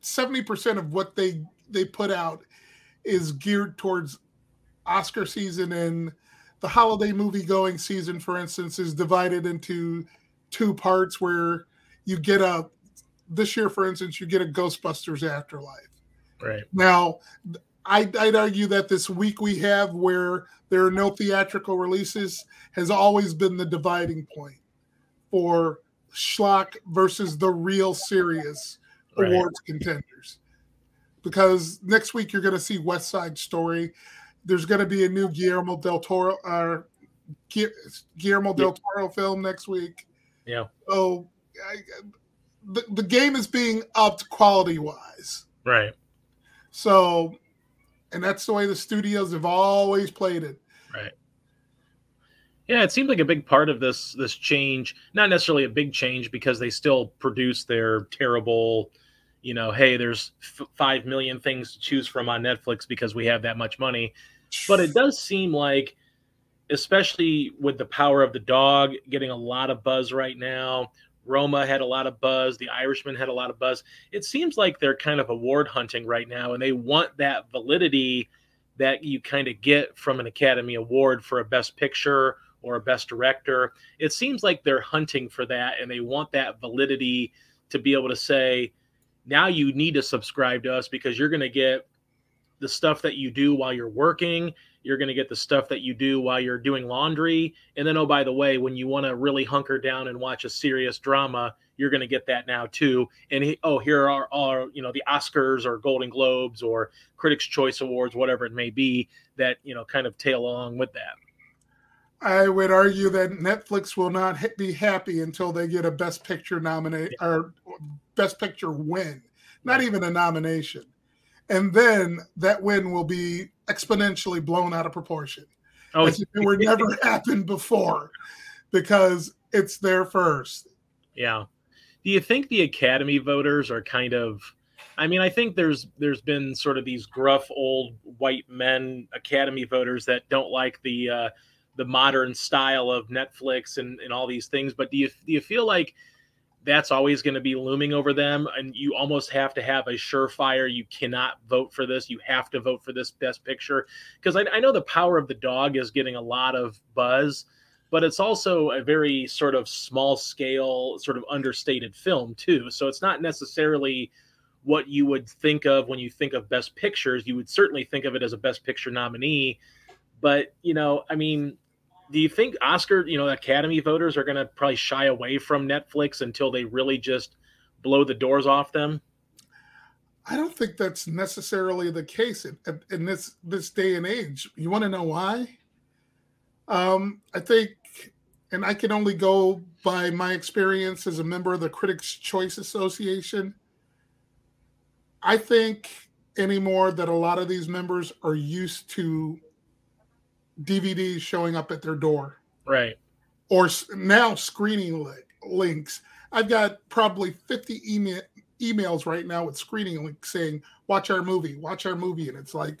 seventy percent of what they they put out is geared towards Oscar season and the holiday movie going season, for instance, is divided into two parts where you get a this year, for instance, you get a Ghostbusters Afterlife.
Right.
Now, I'd, I'd argue that this week we have where there are no theatrical releases has always been the dividing point for schlock versus the real serious right. awards contenders because next week you're going to see West Side Story. There's going to be a new Guillermo del Toro, uh, Guillermo del Toro film next week.
Yeah.
So I, the the game is being upped quality wise.
Right.
So, and that's the way the studios have always played it.
Right. Yeah, it seems like a big part of this this change, not necessarily a big change because they still produce their terrible you know, hey, there's f- 5 million things to choose from on Netflix because we have that much money. But it does seem like, especially with the power of the dog getting a lot of buzz right now, Roma had a lot of buzz, The Irishman had a lot of buzz. It seems like they're kind of award hunting right now, and they want that validity that you kind of get from an Academy Award for a Best Picture or a Best Director. It seems like they're hunting for that, and they want that validity to be able to say, now you need to subscribe to us because you're going to get the stuff that you do while you're working. You're going to get the stuff that you do while you're doing laundry. And then, oh, by the way, when you want to really hunker down and watch a serious drama, you're going to get that now too. And he, oh, here are all, you know, the Oscars or Golden Globes or Critics' Choice Awards, whatever it may be, that, you know, kind of tail along with that.
I would argue that Netflix will not be happy until they get a Best Picture nominate or Best Picture win, not even a nomination, and then that win will be exponentially blown out of proportion, oh, as if it were never happened before, because it's there first.
Yeah. Do you think the Academy voters are kind of? I mean, I think there's there's been sort of these gruff old white men Academy voters that don't like the uh, the modern style of Netflix and, and all these things. But do you do you feel like that's always going to be looming over them and you almost have to have a surefire you cannot vote for this you have to vote for this best picture. Because I, I, know the power of the dog is getting a lot of buzz but it's also a very sort of small scale sort of understated film too. So it's not necessarily what you would think of when you think of best pictures. You would certainly think of it as a best picture nominee but you know i mean do you think Oscar, you know, Academy voters are going to probably shy away from Netflix until they really just blow the doors off them?
I don't think that's necessarily the case in, in this this day and age. You want to know why? Um, I think, and I can only go by my experience as a member of the Critics' Choice Association. I think anymore that a lot of these members are used to DVDs showing up at their door,
right?
Or now screening li- links. I've got probably fifty email emails right now with screening links saying watch our movie watch our movie and it's like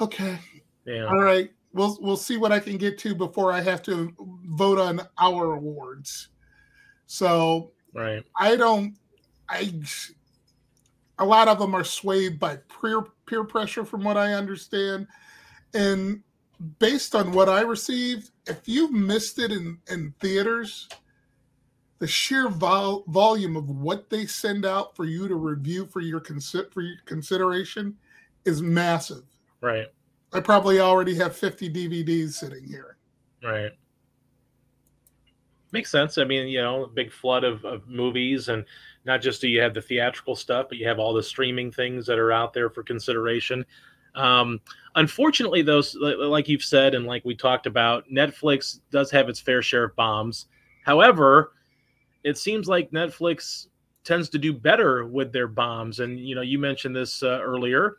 okay.
Yeah.
All right we'll we'll see what i can get to before i have to vote on our awards. So
right.
I don't i a lot of them are swayed by peer peer pressure from what i understand and based on what i received if you missed it in in theaters the sheer vol- volume of what they send out for you to review for your consi- for your consideration is massive.
Right.
I probably already have 50 DVDs sitting here.
Right. Makes sense. I mean, you know, big flood of, of movies, and not just do you have the theatrical stuff, but you have all the streaming things that are out there for consideration. Um, unfortunately, those, like you've said, and like we talked about, Netflix does have its fair share of bombs. However, it seems like Netflix tends to do better with their bombs. And you know, you mentioned this uh, earlier.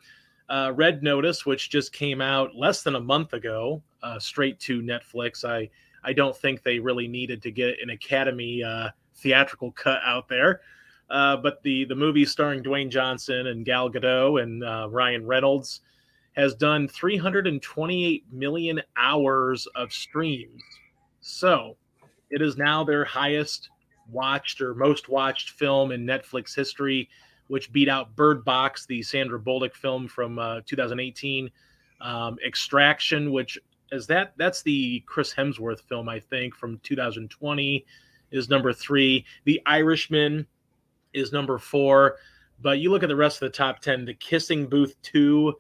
Uh, Red Notice, which just came out less than a month ago, uh, straight to Netflix. I I don't think they really needed to get an Academy uh, theatrical cut out there. Uh, but the the movie starring Dwayne Johnson and Gal Gadot and uh, Ryan Reynolds has done 328 million hours of streams. So it is now their highest watched or most watched film in Netflix history, which beat out Bird Box, the Sandra Bullock film from uh, 2018, um, Extraction, which is that that's the Chris Hemsworth film I think from 2020 is number three. The Irishman is number four. But you look at the rest of the top 10 The Kissing Booth 2,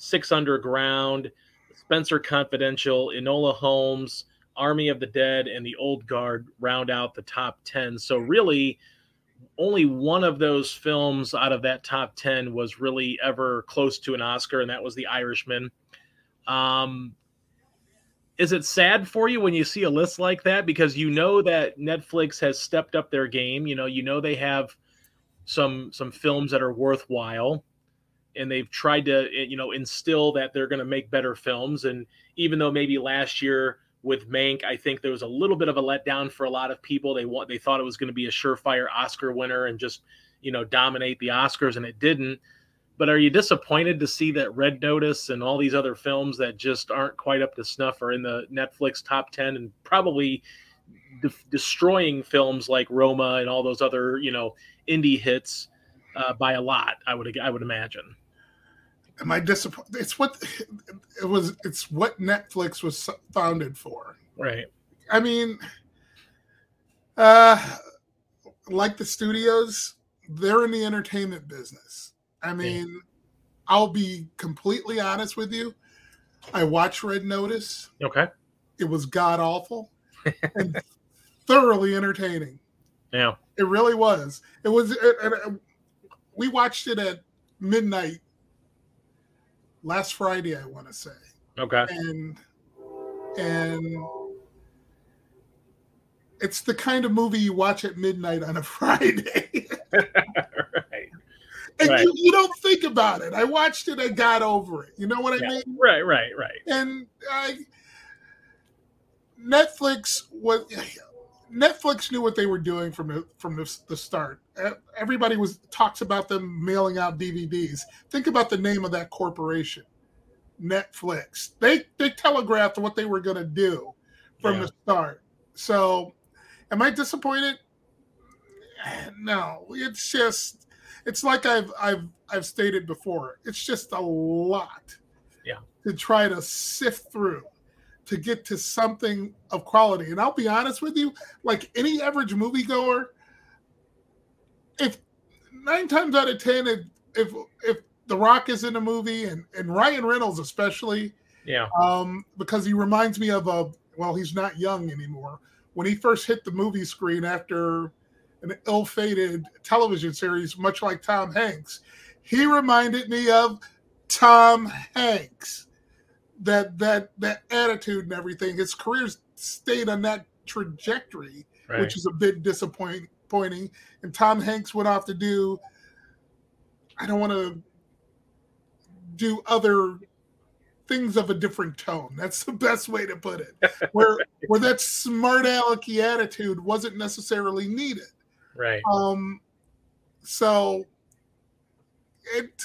Six Underground, Spencer Confidential, Enola Holmes, Army of the Dead and The Old Guard round out the top 10. So, really, only one of those films out of that top 10 was really ever close to an Oscar, and that was The Irishman. Um, is it sad for you when you see a list like that? Because you know that Netflix has stepped up their game. You know, you know they have some some films that are worthwhile and they've tried to you know instill that they're going to make better films and even though maybe last year with Mank, I think there was a little bit of a letdown for a lot of people. They want they thought it was going to be a surefire Oscar winner and just you know dominate the Oscars, and it didn't. But are you disappointed to see that Red Notice and all these other films that just aren't quite up to snuff are in the Netflix top ten and probably de- destroying films like Roma and all those other you know indie hits uh, by a lot? I would I would imagine
am I disappointed? It's what it was. It's what Netflix was founded for.
Right.
I mean, uh, like the studios, they're in the entertainment business. I mean, yeah. I'll be completely honest with you. I watched Red Notice.
Okay.
It was god awful and thoroughly entertaining.
Yeah.
It really was. It was. It, it, we watched it at midnight last Friday, I want to say.
Okay.
And and it's the kind of movie you watch at midnight on a Friday.
right.
And right. You, you, don't think about it. I watched it, I got over it. You know what I yeah. mean?
Right, right, right.
And I Netflix was Netflix knew what they were doing from the from the, the start. Everybody was talks about them mailing out DVDs. Think about the name of that corporation, Netflix. They they telegraphed what they were going to do from yeah. the start. So, am I disappointed? No, it's just it's like I've I've I've stated before. It's just a lot.
Yeah.
To try to sift through to get to something of quality. And I'll be honest with you, like any average moviegoer, if nine times out of ten, if if, if The Rock is in a movie and and Ryan Reynolds especially,
yeah,
um, because he reminds me of a well, he's not young anymore. When he first hit the movie screen after an ill-fated television series, much like Tom Hanks. He reminded me of Tom Hanks. That that that attitude and everything. His career stayed on that trajectory, right. which is a bit disappointing. And Tom Hanks went off to do. I don't want to do other things of a different tone. That's the best way to put it. Where where that smart alecky attitude wasn't necessarily needed.
Right.
Um so it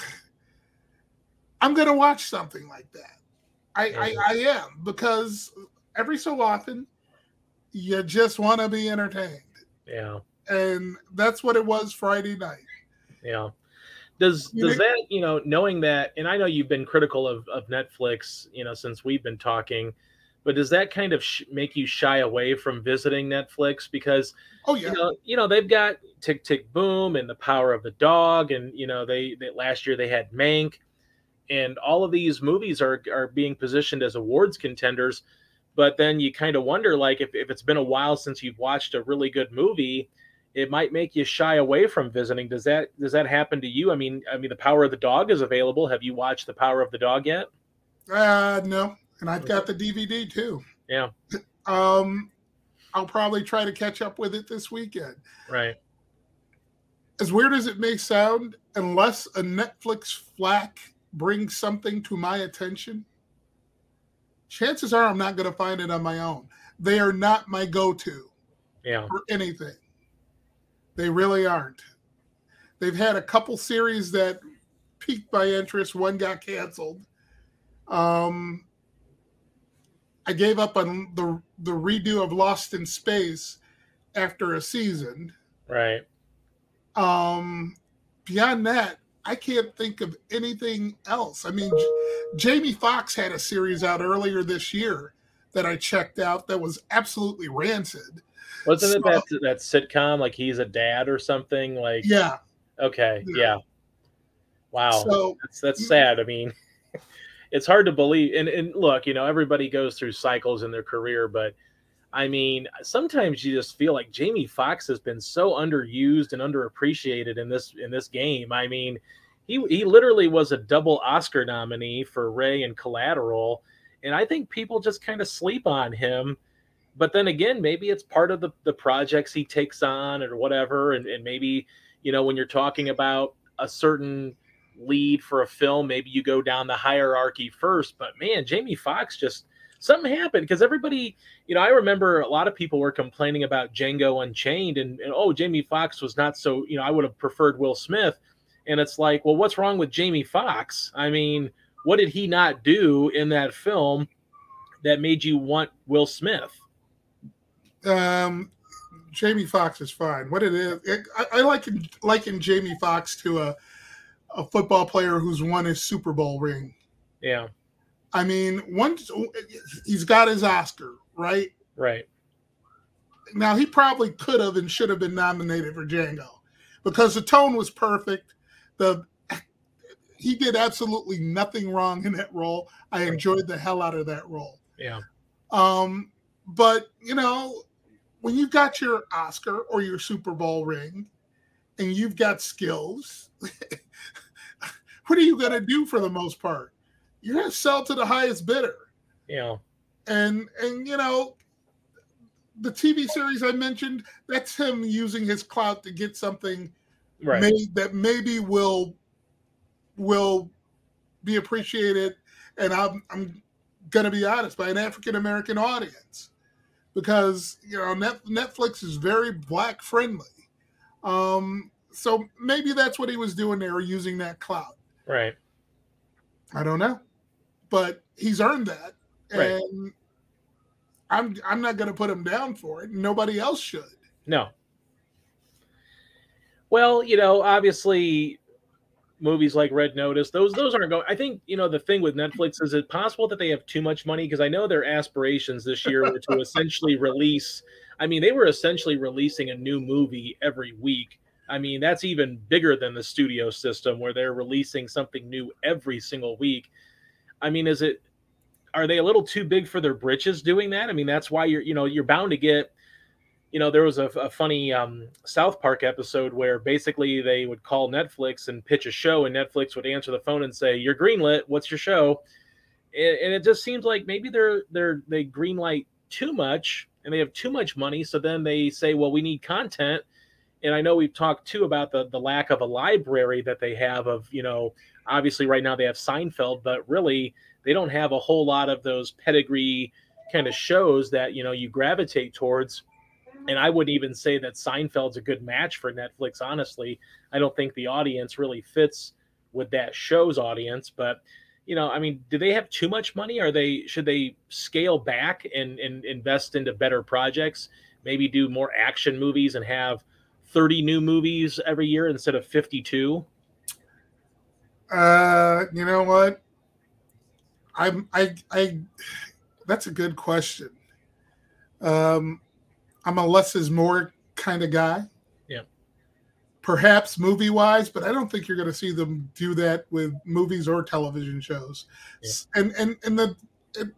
I'm gonna watch something like that. I, I, I am because every so often you just want to be entertained.
Yeah.
And that's what it was Friday night.
Yeah. Does you does know, that, you know, knowing that and I know you've been critical of of Netflix, you know, since we've been talking, but does that kind of sh- make you shy away from visiting Netflix because
oh yeah.
You know, you know, they've got Tick Tick Boom and The Power of the Dog and you know, they, they last year they had Mank and all of these movies are are being positioned as awards contenders but then you kind of wonder like if, if it's been a while since you've watched a really good movie it might make you shy away from visiting. Does that does that happen to you? I mean i mean the power of the dog is available. Have you watched the power of the dog yet?
Uh no. And i've got the dvd too.
Yeah.
Um i'll probably try to catch up with it this weekend.
Right.
As weird as it may sound unless a netflix flack brings something to my attention chances are I'm not going to find it on my own. They are not my go-to
yeah.
for anything. They really aren't. They've had a couple series that piqued my interest. One got canceled. Um, I gave up on the the redo of Lost in Space after a season.
Right.
Um, beyond that, I can't think of anything else. I mean, Jamie Foxx had a series out earlier this year that I checked out that was absolutely rancid.
Wasn't so, it that that sitcom like he's a dad or something like?
Yeah.
Okay. Yeah. yeah. Wow.
So
that's that's sad. I mean, it's hard to believe. And and look, you know, everybody goes through cycles in their career, but I mean, sometimes you just feel like Jamie Foxx has been so underused and underappreciated in this in this game. I mean, he he literally was a double Oscar nominee for Ray and Collateral, and I think people just kind of sleep on him. But then again, maybe it's part of the the projects he takes on or whatever, and, and maybe you know when you're talking about a certain lead for a film, maybe you go down the hierarchy first. But man, Jamie Foxx just something happened because everybody, you know, I remember a lot of people were complaining about Django Unchained and, and oh, Jamie Foxx was not so, you know, I would have preferred Will Smith. And it's like, well, what's wrong with Jamie Foxx? I mean, what did he not do in that film that made you want Will Smith?
Um, Jamie Foxx is fine. What it is, it, I, I liken liken Jamie Foxx to a a football player who's won his Super Bowl ring.
Yeah.
I mean, once he's got his Oscar, right?
Right.
Now he probably could have and should have been nominated for Django because the tone was perfect. The he did absolutely nothing wrong in that role. I enjoyed the hell out of that role.
Yeah.
Um, but you know, when you've got your Oscar or your Super Bowl ring and you've got skills, what are you gonna do for the most part? You're gonna sell to the highest bidder.
Yeah.
And and you know, the TV series I mentioned, that's him using his clout to get something
right.
made that maybe will will be appreciated. And I'm I'm gonna be honest, by an African American audience. Because you know, Net, Netflix is very black friendly. Um, so maybe that's what he was doing there, using that clout.
Right.
I don't know but he's earned that, right. and I'm I'm not going to put him down for it. Nobody else should.
No. Well, you know, obviously, movies like Red Notice, those those aren't going. I think you know the thing with Netflix is it possible that they have too much money because I know their aspirations this year were to essentially release. I mean, they were essentially releasing a new movie every week. I mean, that's even bigger than the studio system where they're releasing something new every single week. I mean, is it are they a little too big for their britches doing that? I mean, that's why you're you know you're bound to get you know, there was a, a funny um, South Park episode where basically they would call Netflix and pitch a show, and Netflix would answer the phone and say, "You're greenlit. What's your show?" And, and it just seems like maybe they're they're they greenlight too much and they have too much money. So then they say, "Well, we need content." And I know we've talked too about the the lack of a library that they have of you know obviously right now they have Seinfeld, but really they don't have a whole lot of those pedigree kind of shows that you know you gravitate towards and I wouldn't even say that Seinfeld's a good match for Netflix. Honestly, I don't think the audience really fits with that show's audience. But you know, I mean, do they have too much money? Are they should they scale back and, and invest into better projects? Maybe do more action movies and have 30 new movies every year instead of 52?
Uh, you know what? I'm I I that's a good question. Um I'm a less is more kind of guy.
Yeah.
Perhaps movie wise, but I don't think you're going to see them do that with movies or television shows. Yeah. And and and the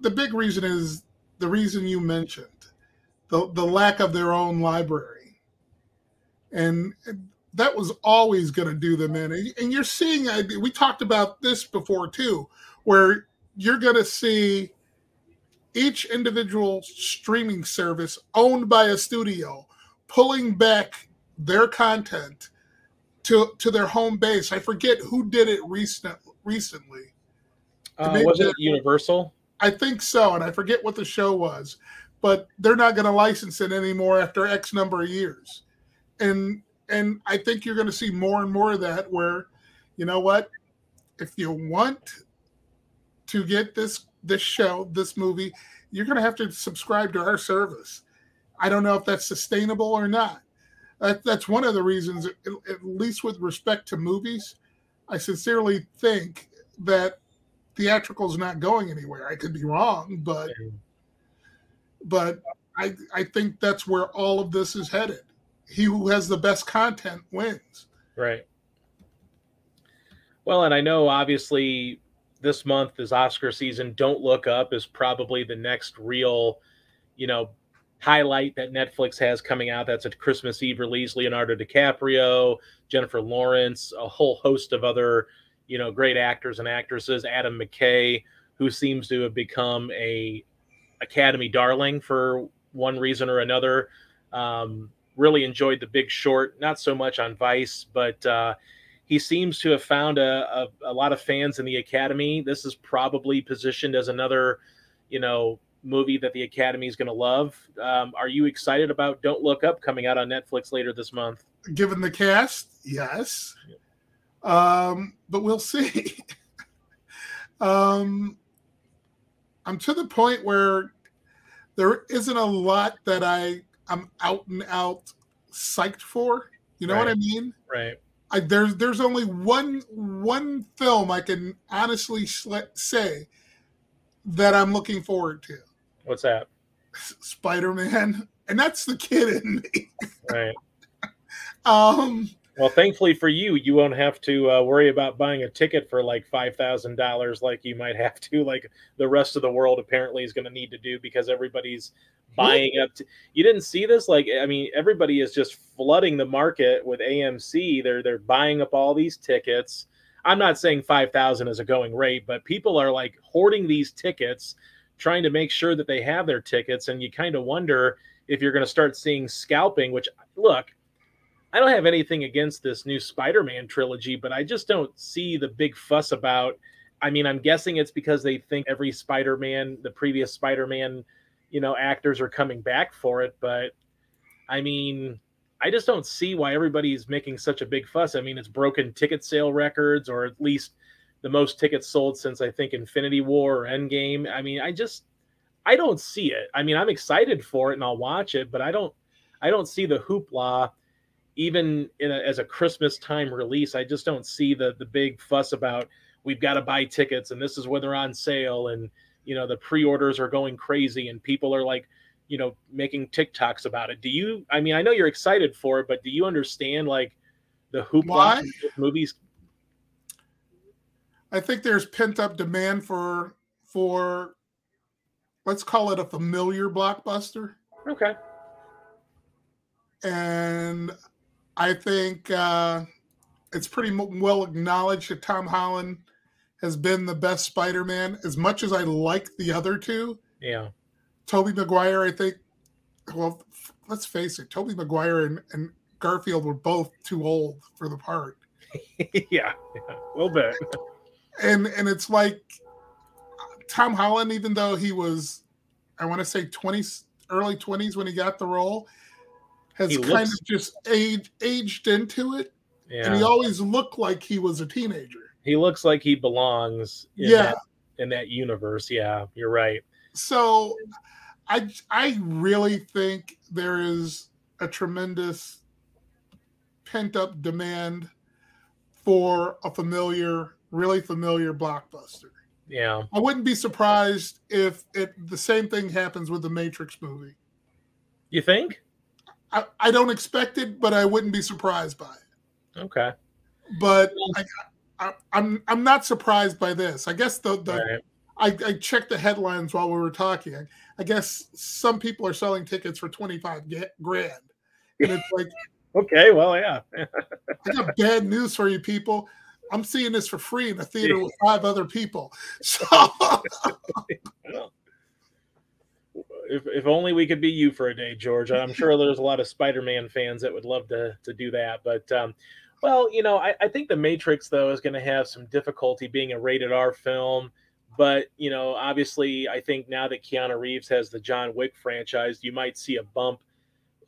the big reason is the reason you mentioned the the lack of their own library, and that was always going to do them in. And you're seeing we talked about this before too, where you're going to see each individual streaming service owned by a studio pulling back their content to to their home base. I forget who did it recent recently.
Uh, was it Universal?
I think so, and I forget what the show was, but they're not going to license it anymore after X number of years, and and I think you're going to see more and more of that. Where, you know what, if you want to get this this show, this movie, you're going to have to subscribe to our service. I don't know if that's sustainable or not. That, that's one of the reasons, at, at least with respect to movies, I sincerely think that theatrical is not going anywhere. I could be wrong, but but I I think that's where all of this is headed. He who has the best content wins.
Right. Well, and I know obviously this month is Oscar season. Don't Look Up is probably the next real, you know, highlight that Netflix has coming out. That's a Christmas Eve release. Leonardo DiCaprio, Jennifer Lawrence, a whole host of other, you know, great actors and actresses. Adam McKay, who seems to have become a Academy darling for one reason or another. Um, really enjoyed The Big Short, not so much on Vice, but uh, he seems to have found a, a, a, lot of fans in the academy. This is probably positioned as another you know movie that the academy is going to love. Um, are you excited about don't look up coming out on netflix later this month?
Given the cast yes. Um, but we'll see. Um, i'm to the point where there isn't a lot that i i'm out and out psyched for you know
right.
what i mean
right
I, there's there's only one one film I can honestly say that I'm looking forward to.
What's that?
Spider Man, and that's the kid in me.
Right.
um.
Well, thankfully for you, you won't have to uh, worry about buying a ticket for like five thousand dollars, like you might have to, like the rest of the world apparently is going to need to do because everybody's buying up. To, you didn't see this? Like, I mean, everybody is just flooding the market with AMC. They're they're buying up all these tickets. I'm not saying five thousand is a going rate, but people are like hoarding these tickets, trying to make sure that they have their tickets, and you kind of wonder if you're going to start seeing scalping. Which look, I don't have anything against this new Spider-Man trilogy, but I just don't see the big fuss about. I mean, I'm guessing it's because they think every Spider-Man, the previous Spider-Man, you know, actors are coming back for it. But I mean, I just don't see why everybody's making such a big fuss. I mean, it's broken ticket sale records, or at least the most tickets sold since I think Infinity War or Endgame. I mean, I just I don't see it. I mean, I'm excited for it and I'll watch it, but I don't I don't see the hoopla even a, as a Christmas time release, I just don't see the the big fuss about we've got to buy tickets and this is when they're on sale and you know the pre-orders are going crazy and people are like you know making TikToks about it. Do you? I mean, I know you're excited for it, but do you understand like the hoopla movies?
I think there's pent up demand for for let's call it a familiar blockbuster.
Okay.
and I think uh, it's pretty well acknowledged that Tom Holland has been the best Spider-Man. As much as I like the other two,
yeah,
Tobey Maguire, I think. Well, let's face it, Tobey Maguire and, and Garfield were both too old for the part.
yeah, yeah, a little bit.
And and it's like Tom Holland, even though he was, I want to say twenties, early twenties when he got the role, has he kind looks... of just aged aged into it. Yeah. And he always looked like he was a teenager.
He looks like he belongs in yeah. that in that universe. Yeah, you're right.
So I I really think there is a tremendous pent up demand for a familiar, really familiar blockbuster.
Yeah.
I wouldn't be surprised if it the same thing happens with the Matrix movie.
You think?
I, I don't expect it, but I wouldn't be surprised by it.
Okay.
But I, I, am I'm, I'm not surprised by this. I guess the the right. I, I checked the headlines while we were talking. I, I guess some people are selling tickets for 25 grand. And it's like
Okay, well, yeah.
I got bad news for you people. I'm seeing this for free in a theater with five other people. So
if, if only we could be you for a day, George. I'm sure there's a lot of Spider-Man fans that would love to to do that. But um, well, you know, I, I think the Matrix though is going to have some difficulty being a rated R film. But you know, obviously, I think now that Keanu Reeves has the John Wick franchise, you might see a bump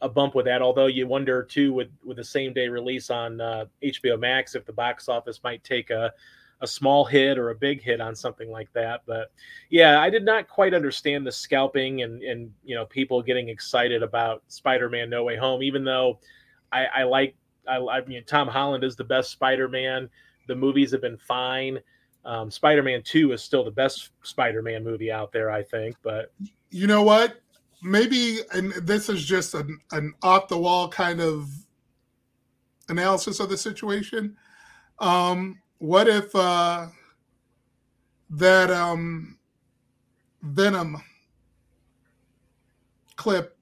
a bump with that. Although you wonder too, with with the same day release on uh, HBO Max, if the box office might take a a small hit or a big hit on something like that. But yeah, I did not quite understand the scalping and and you know people getting excited about Spider-Man No Way Home, even though I, I like I, I mean Tom Holland is the best Spider-Man. The movies have been fine. Um, Spider-Man Two is still the best Spider-Man movie out there, I think. But
you know what? maybe, and this is just an, an off the wall kind of analysis of the situation. Um, what if uh, that um, Venom clip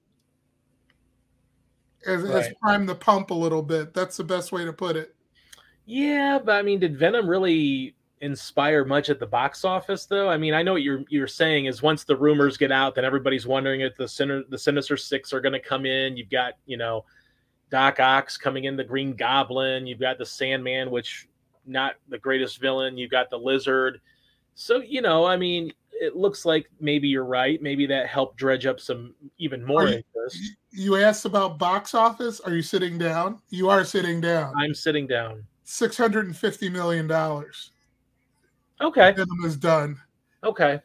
has, right. has primed the pump a little bit? That's the best way to put it.
Yeah, but I mean, did Venom really inspire much at the box office though i mean i know what you're you're saying is once the rumors get out then everybody's wondering if the center the sinister six are going to come in you've got you know doc ock coming in the green goblin you've got the sandman which not the greatest villain you've got the lizard so you know i mean it looks like maybe you're right maybe that helped dredge up some even more
you,
interest
you asked about box office are you sitting down you are sitting down
i'm sitting down
650 million dollars
Okay.
Venom is done.
Okay.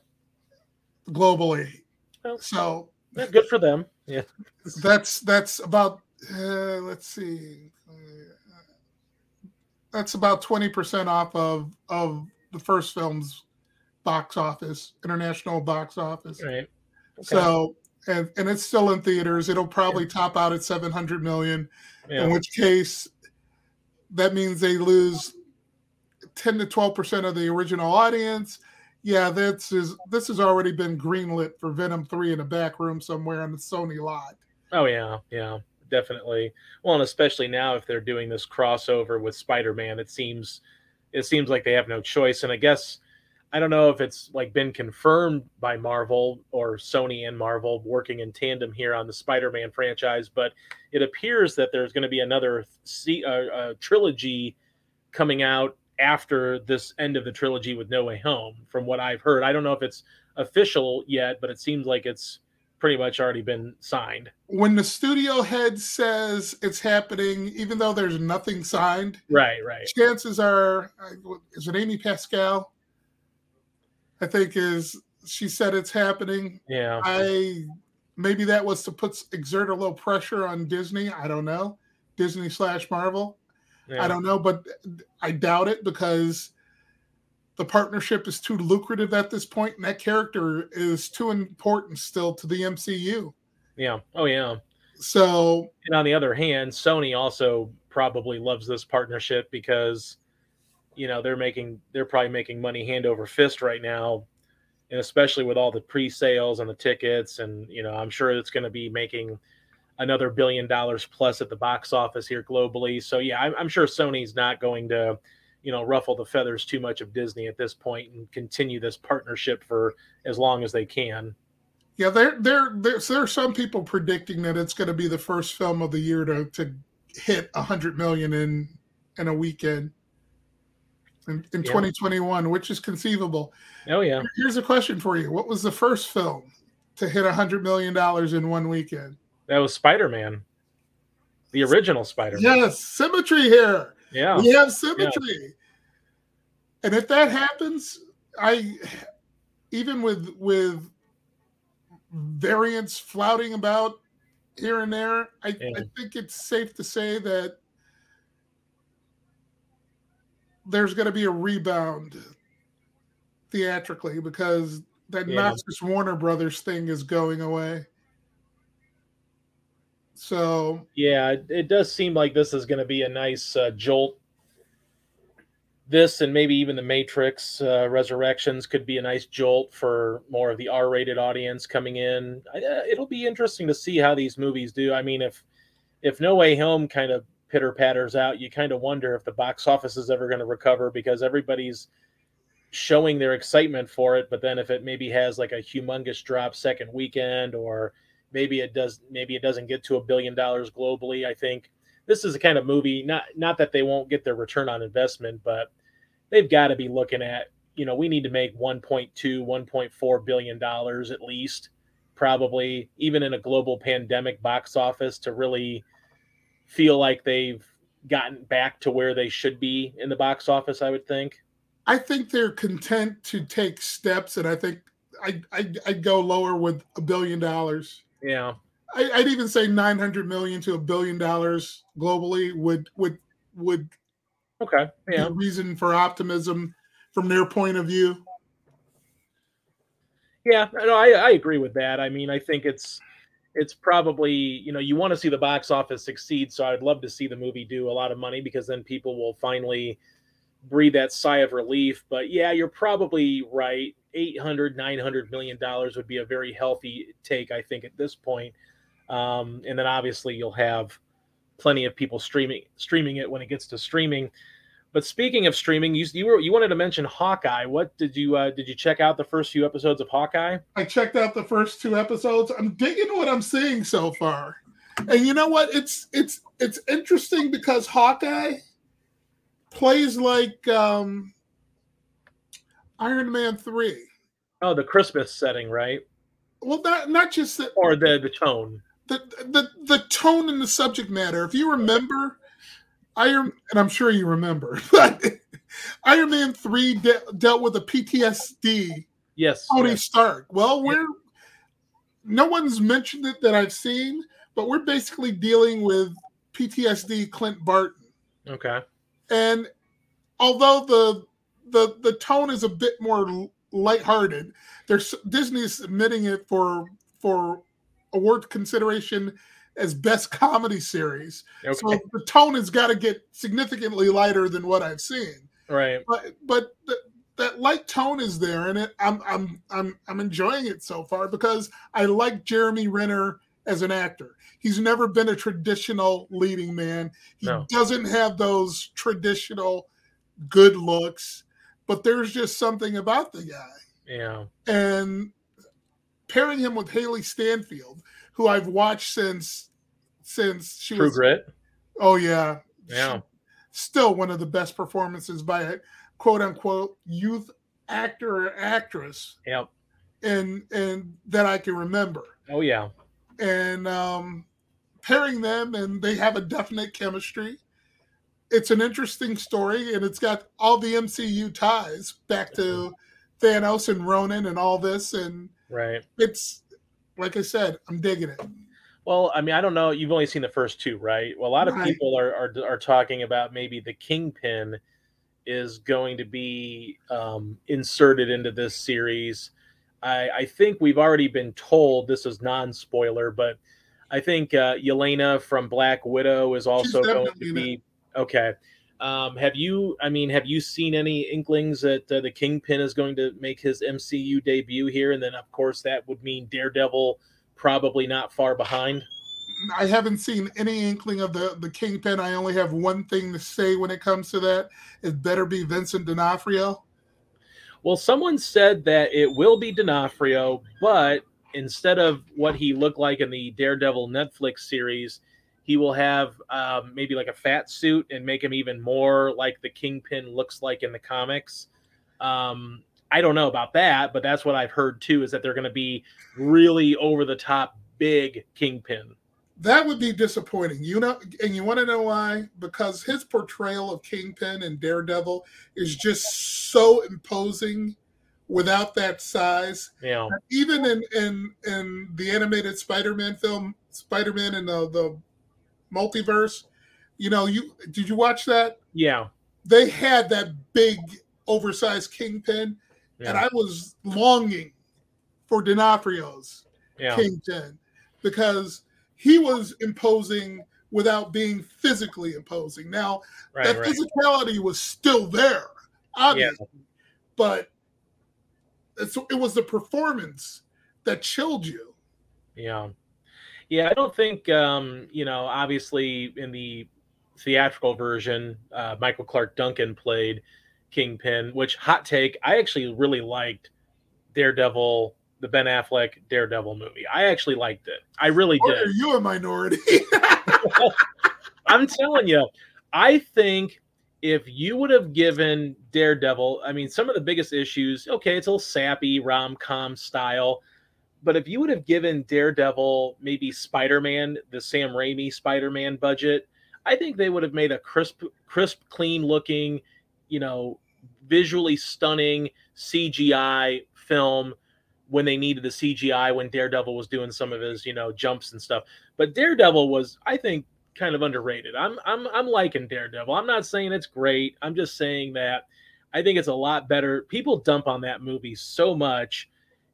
Globally. Well, so
good for them. Yeah.
That's that's about uh, let's see. That's about 20% off of of the first film's box office, international box office.
Right. Okay.
So and and it's still in theaters. It'll probably yeah. top out at 700 million. Yeah. In which case that means they lose 10 to 12 percent of the original audience yeah this is this has already been greenlit for venom 3 in a back room somewhere on the sony lot
oh yeah yeah definitely well and especially now if they're doing this crossover with spider-man it seems it seems like they have no choice and i guess i don't know if it's like been confirmed by marvel or sony and marvel working in tandem here on the spider-man franchise but it appears that there's going to be another uh, uh, trilogy coming out after this end of the trilogy with No Way Home, from what I've heard. I don't know if it's official yet, but it seems like it's pretty much already been signed.
When the studio head says it's happening, even though there's nothing signed,
right, right,
chances are, is it Amy Pascal? I think is she said it's happening.
Yeah,
I maybe that was to put exert a little pressure on Disney. I don't know, Disney slash Marvel. Yeah. I don't know, but I doubt it because the partnership is too lucrative at this point, and that character is too important still to the MCU.
Yeah. Oh, yeah.
So,
and on the other hand, Sony also probably loves this partnership because, you know, they're making, they're probably making money hand over fist right now. And especially with all the pre sales and the tickets. And, you know, I'm sure it's going to be making another billion dollars plus at the box office here globally. So yeah, I'm, I'm sure Sony's not going to, you know, ruffle the feathers too much of Disney at this point and continue this partnership for as long as they can.
Yeah, there there there's there are some people predicting that it's going to be the first film of the year to to hit a hundred million in in a weekend in, in yeah. 2021, which is conceivable.
Oh yeah.
Here's a question for you: What was the first film to hit a hundred million dollars in one weekend?
That was Spider Man, the original Spider
Man. Yes, symmetry here.
Yeah,
we have symmetry. Yeah. And if that happens, I even with with variants flouting about here and there, I, yeah. I think it's safe to say that there's going to be a rebound theatrically because that yeah. not just Warner Brothers thing is going away. So
yeah, it does seem like this is going to be a nice uh, jolt this and maybe even the Matrix uh, Resurrections could be a nice jolt for more of the R-rated audience coming in. Uh, it'll be interesting to see how these movies do. I mean, if if No Way Home kind of pitter patters out, you kind of wonder if the box office is ever going to recover because everybody's showing their excitement for it. But then if it maybe has like a humongous drop second weekend, or maybe it does, maybe it doesn't get to a billion dollars globally. I think this is a kind of movie. Not not that they won't get their return on investment, but they've got to be looking at, you know, we need to make 1.2, 1.4 billion dollars at least, probably even in a global pandemic box office to really feel like they've gotten back to where they should be in the box office, I would think.
I think they're content to take steps, and I think I I'd, I'd go lower with a billion dollars.
Yeah,
I, would even say nine hundred million to a billion dollars globally would would would
Okay. Yeah.
reason for optimism from their point of view.
Yeah, no, I, I agree with that. I mean, I think it's it's probably you know you want to see the box office succeed, so I'd love to see the movie do a lot of money because then people will finally breathe that sigh of relief. But yeah, you're probably right. 800 900 million dollars would be a very healthy take i think at this point um, and then obviously you'll have plenty of people streaming streaming it when it gets to streaming. But speaking of streaming, you you were you wanted to mention Hawkeye. What did you uh, did you check out the first few episodes of Hawkeye?
I checked out the first two episodes. I'm digging what I'm seeing so far. And you know what? It's it's it's interesting because Hawkeye plays like um Iron Man 3.
Oh, the Christmas setting, right?
Well, not not just that,
or the the tone
the the the tone and the subject matter. If you remember, Iron and I'm sure you remember, but Iron Man three de- dealt with a PTSD.
Yes,
Tony
yes.
Stark. Well, we're no one's mentioned it that I've seen, but we're basically dealing with PTSD Clint Barton.
Okay.
And although the the the tone is a bit more lighthearted, there's Disney's submitting it for for award consideration as best comedy series. Okay. So the tone has got to get significantly lighter than what I've seen.
Right.
But but the, that light tone is there, and it, I'm I'm I'm I'm enjoying it so far because I like Jeremy Renner as an actor. He's never been a traditional leading man. He no. doesn't have those traditional good looks, but there's just something about the guy.
Yeah.
And pairing him with Hailee Steinfeld, who I've watched since since she
True
was
Grit.
Oh yeah,
yeah.
still one of the best performances by a quote unquote youth actor or actress.
Yep.
And and that I can remember.
Oh yeah.
And um, pairing them, and they have a definite chemistry. It's an interesting story, and it's got all the MCU ties back to Thanos and Ronan and all this, and
Right.
It's like I said, I'm digging it.
Well, I mean, I don't know. You've only seen the first two, right? Well, a lot of right. people are, are are talking about maybe the Kingpin is going to be um, inserted into this series. I, I think we've already been told this is non-spoiler, but I think uh, Yelena from Black Widow is also going to be okay. Um, have you? I mean, have you seen any inklings that uh, the Kingpin is going to make his MCU debut here? And then, of course, that would mean Daredevil probably not far behind.
I haven't seen any inkling of the the kingpin. I only have one thing to say when it comes to that. It better be Vincent D'Onofrio.
Well, someone said that it will be D'Onofrio, but instead of what he looked like in the Daredevil Netflix series, he will have um, maybe like a fat suit and make him even more like the Kingpin looks like in the comics. Um, I don't know about that, but that's what I've heard too. Is that they're going to be really over the top, big Kingpin.
That would be disappointing. You know, and you want to know why? Because his portrayal of Kingpin and Daredevil is just so imposing without that size.
Yeah.
Even in in in the animated Spider-Man film, Spider-Man and the the multiverse, you know, you did you watch that?
Yeah.
They had that big oversized kingpin, yeah. and I was longing for D'Onofrio's yeah. kingpin because he was imposing without being physically imposing. Now right, that right. physicality was still there, obviously, yeah. but it was the performance that chilled you.
Yeah. Yeah, I don't think um, you know, obviously in the theatrical version, uh, Michael Clarke Duncan played Kingpin, which hot take, I actually really liked Daredevil, the Ben Affleck Daredevil movie. I actually liked it. I really or did.
Are you a minority?
I'm telling you, I think if you would have given Daredevil, I mean, some of the biggest issues, okay, it's a little sappy rom com style, but if you would have given Daredevil maybe Spider Man, the Sam Raimi Spider Man budget, I think they would have made a crisp, crisp, clean looking, you know, visually stunning CGI film when they needed the CGI when Daredevil was doing some of his, you know, jumps and stuff. But Daredevil was, I think, kind of underrated. I'm I'm I'm liking Daredevil. I'm not saying it's great. I'm just saying that I think it's a lot better. People dump on that movie so much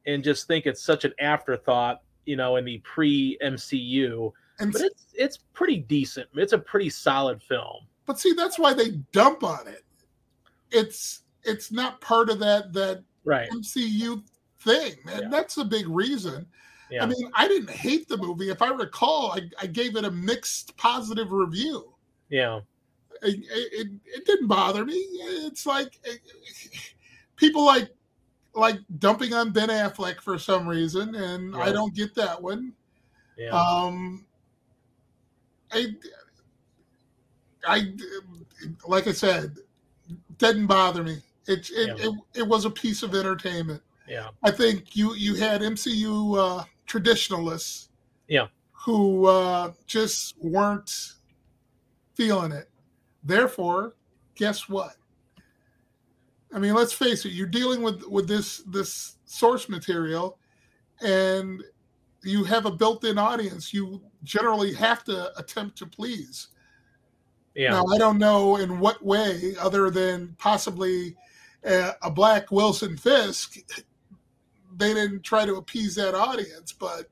and just think it's such an afterthought, you know, in the pre MCU. And but it's it's pretty decent. It's a pretty solid film.
But see, that's why they dump on it. It's it's not part of that that
right.
MCU thing, and yeah. that's a big reason. Yeah. I mean, I didn't hate the movie. If I recall, I, I gave it a mixed positive review.
Yeah.
It, it, it didn't bother me. It's like it, people like like dumping on Ben Affleck for some reason, and yeah. I don't get that one. Yeah. Um, I, I, like I said, didn't bother me. It it, yeah. it, it was a piece of entertainment.
Yeah.
I think you you had MCU uh, traditionalists.
Yeah.
Who uh, just weren't feeling it. Therefore, guess what? I mean, let's face it. You're dealing with with this this source material, and you have a built-in audience. You generally have to attempt to please.
Yeah.
Now, I don't know in what way, other than possibly a, a black Wilson Fisk, they didn't try to appease that audience, but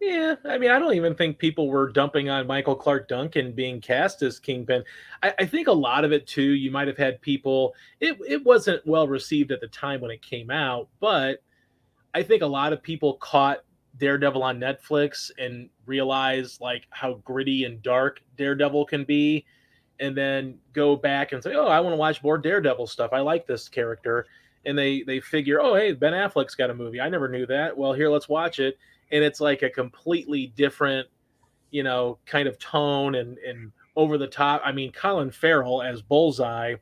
yeah, I mean, I don't even think people were dumping on Michael Clarke Duncan being cast as Kingpin. I, I, think a lot of it too. You might have had people. It it wasn't well received at the time when it came out, but I think a lot of people caught Daredevil on Netflix and realized like how gritty and dark Daredevil can be, and then go back and say, "Oh, I want to watch more Daredevil stuff. I like this character." And they they figure, "Oh, hey, Ben Affleck's got a movie. I never knew that. Well, here, let's watch it." and it's like a completely different, you know, kind of tone and and over the top. I mean, Colin Farrell as Bullseye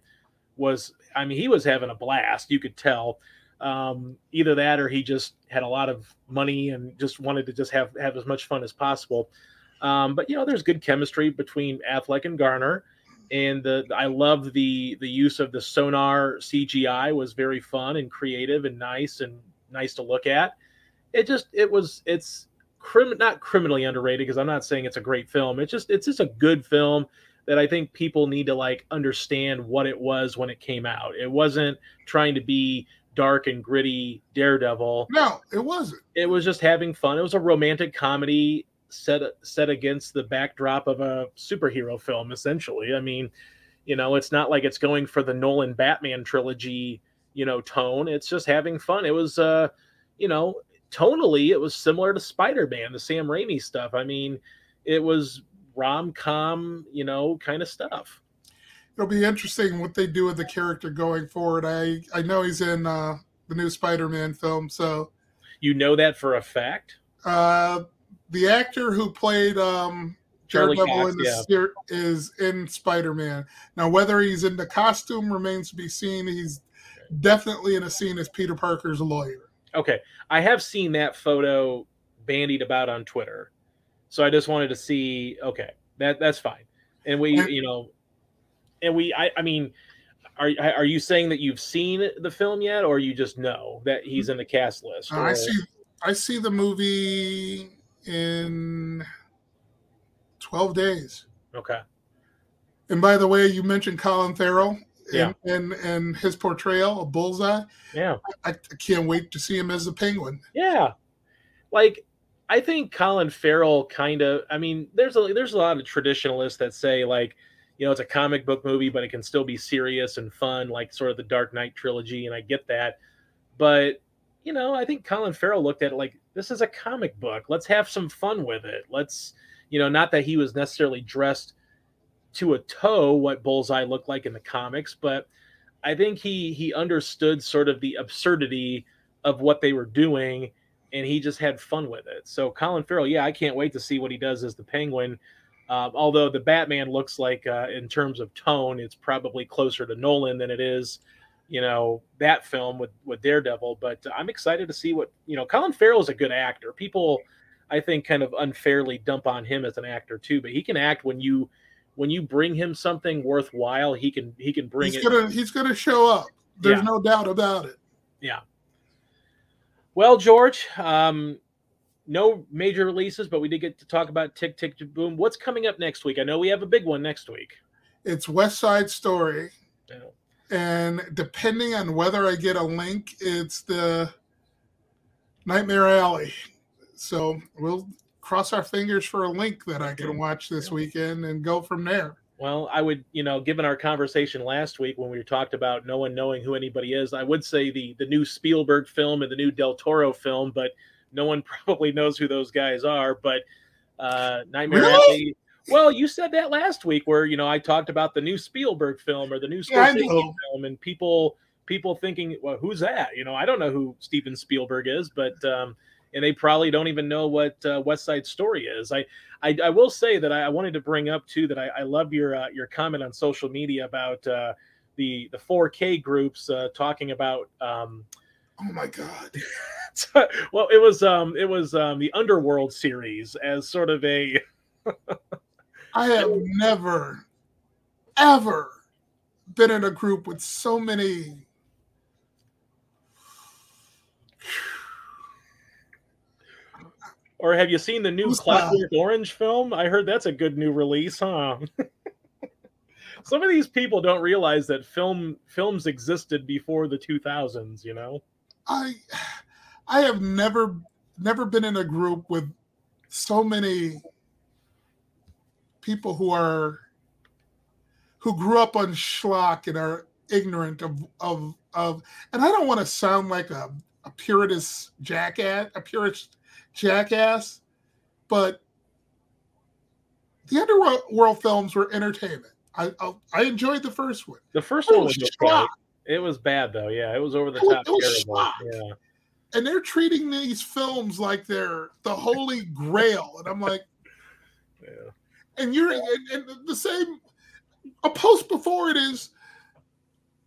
was, I mean, he was having a blast. You could tell. Um, either that or he just had a lot of money and just wanted to just have have as much fun as possible. Um, but you know, there's good chemistry between Affleck and Garner, and the I love the the use of the sonar CGI was very fun and creative and nice and nice to look at it just it was it's crim not criminally underrated because I'm not saying it's a great film. It's just it's just a good film that I think people need to like understand what it was when it came out. It wasn't trying to be dark and gritty Daredevil.
No, it wasn't.
It was just having fun. It was a romantic comedy set set against the backdrop of a superhero film essentially. I mean, you know, it's not like it's going for the Nolan Batman trilogy, you know, tone. It's just having fun. It was uh, you know, tonally it was similar to Spider-Man, the Sam Raimi stuff. I mean, it was rom-com, you know, kind of stuff.
It'll be interesting what they do with the character going forward. I I know he's in uh, the new Spider-Man film, so
you know that for a fact.
Uh, the actor who played um, Daredevil in the yeah. is in Spider-Man. Now, whether he's in the costume remains to be seen. He's definitely in a scene as Peter Parker's lawyer.
Okay, I have seen that photo bandied about on Twitter, so I just wanted to see. Okay, that that's fine, and we, and, you know, and we, I, I mean, are are you saying that you've seen the film yet, or you just know that he's in the cast list?
I see. I see the movie in twelve days.
Okay.
And by the way, you mentioned Colin Farrell yeah. and, and his portrayal of Bullseye.
Yeah.
I, I can't wait to see him as the Penguin.
Yeah. Like I think Colin Farrell kind of I mean, there's a there's a lot of traditionalists that say like, you know, it's a comic book movie, but it can still be serious and fun, like sort of the Dark Knight trilogy, and I get that. But, you know, I think Colin Farrell looked at it like this is a comic book. Let's have some fun with it. Let's, you know, not that he was necessarily dressed to a toe what Bullseye looked like in the comics, but I think he he understood sort of the absurdity of what they were doing, and he just had fun with it. So Colin Farrell, yeah, I can't wait to see what he does as the Penguin. Um, although the Batman looks like, uh, in terms of tone, it's probably closer to Nolan than it is, you know, that film with with Daredevil. But I'm excited to see what you know. Colin Farrell is a good actor. People, I think, kind of unfairly dump on him as an actor too, but he can act when you when you bring him something worthwhile, he can he can bring
he's
it.
Gonna, he's gonna show up. There's yeah. no doubt about it.
Yeah. Well, George, um, no major releases, but we did get to talk about Tick Tick Boom. What's coming up next week? I know we have a big one next week.
It's West Side Story. Yeah. And depending on whether I get a link, it's the Nightmare Alley. So we'll cross our fingers for a link that I can watch this weekend and go from there.
Well, I would, you know, given our conversation last week when we talked about no one knowing who anybody is, I would say the the new Spielberg film and the new Del Toro film, but no one probably knows who those guys are. But uh, Nightmare really? Alley. Well, you said that last week, where you know I talked about the new Spielberg film or the new yeah, film, and people people thinking, well, who's that? You know, I don't know who Steven Spielberg is, but um, and they probably don't even know what uh, West Side Story is. I, I, I will say that I, I, wanted to bring up too that I, I love your uh, your comment on social media about uh, the the 4K groups uh, talking about. Um,
oh my god!
well, it was um it was um the Underworld series as sort of a.
I have never, ever been in a group with so many
Or have you seen the new Clockwork? Orange film? I heard that's a good new release, huh? Some of these people don't realize that film films existed before the 2000s, you know?
I I have never never been in a group with so many people who are who grew up on schlock and are ignorant of of of and I don't want to sound like a, a purist jackass, a purist Jackass, but the Underworld films were entertainment. I I, I enjoyed the first one.
The first one was, was It was bad though. Yeah, it was over the top. terrible. Yeah.
And they're treating these films like they're the holy grail, and I'm like, yeah. And you're and, and the same. A post before it is,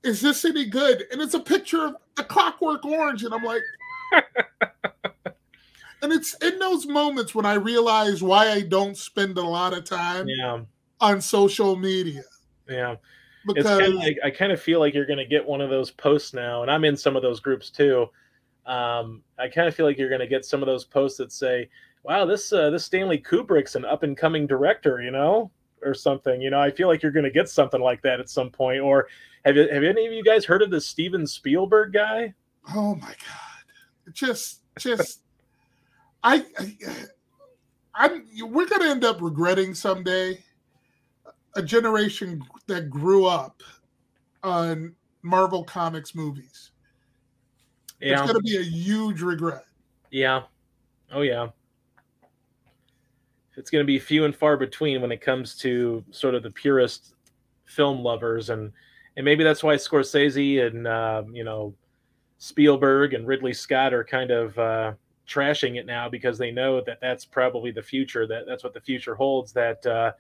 is this any good? And it's a picture of the Clockwork Orange, and I'm like. and it's in those moments when I realize why I don't spend a lot of time
yeah.
on social media.
Yeah. Because kind of like, I kind of feel like you're going to get one of those posts now, and I'm in some of those groups too. Um, I kind of feel like you're going to get some of those posts that say, "Wow, this uh, this Stanley Kubrick's an up and coming director," you know, or something. You know, I feel like you're going to get something like that at some point. Or have you, have any of you guys heard of the Steven Spielberg guy?
Oh my god, just just I, I am we're going to end up regretting someday a generation that grew up on Marvel Comics movies. Yeah. It's going to be a huge regret.
Yeah. Oh yeah. It's going to be few and far between when it comes to sort of the purist film lovers, and and maybe that's why Scorsese and uh, you know Spielberg and Ridley Scott are kind of uh, trashing it now because they know that that's probably the future. That that's what the future holds. That uh,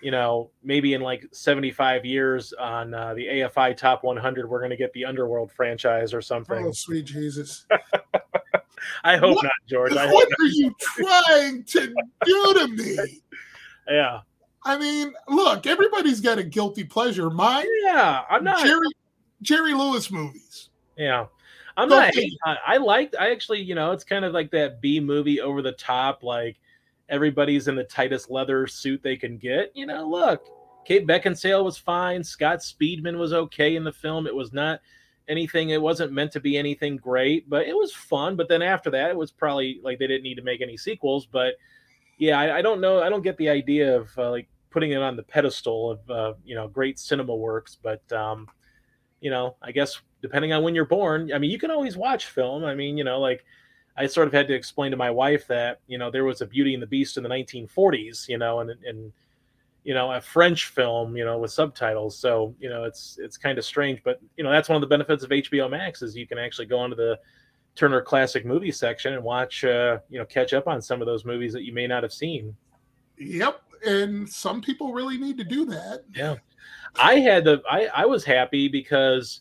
you know maybe in like 75 years on uh, the AFI Top 100, we're going to get the Underworld franchise or something.
Oh, sweet Jesus!
I hope what, not, George. I
what are you trying to do to me?
Yeah.
I mean, look, everybody's got a guilty pleasure. Mine,
yeah, I'm not
Jerry Jerry Lewis movies.
Yeah. I'm not. I, I liked. I actually, you know, it's kind of like that B movie over the top. Like everybody's in the tightest leather suit they can get. You know, look, Kate Beckinsale was fine. Scott Speedman was okay in the film. It was not anything. It wasn't meant to be anything great, but it was fun. But then after that, it was probably like they didn't need to make any sequels. But yeah, I, I don't know. I don't get the idea of uh, like putting it on the pedestal of uh, you know great cinema works. But um, you know, I guess depending on when you're born, I mean, you can always watch film. I mean, you know, like I sort of had to explain to my wife that you know there was a Beauty and the Beast in the 1940s, you know, and and you know a French film, you know, with subtitles. So you know, it's it's kind of strange, but you know, that's one of the benefits of HBO Max is you can actually go onto the Turner Classic Movie section and watch, uh, you know, catch up on some of those movies that you may not have seen.
Yep, and some people really need to do that.
Yeah, I had the I I was happy because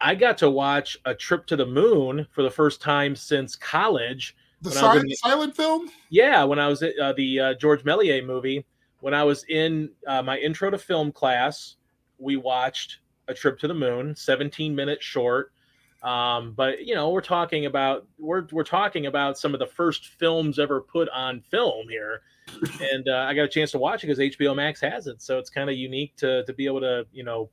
I got to watch a trip to the moon for the first time since college.
The silent, silent film?
Yeah, when I was at uh, the uh, George Méliès movie, when I was in uh, my intro to film class, we watched a trip to the moon, 17 minutes short. Um, but you know, we're talking about we're we're talking about some of the first films ever put on film here, and uh, I got a chance to watch it because HBO Max has it, so it's kind of unique to to be able to you know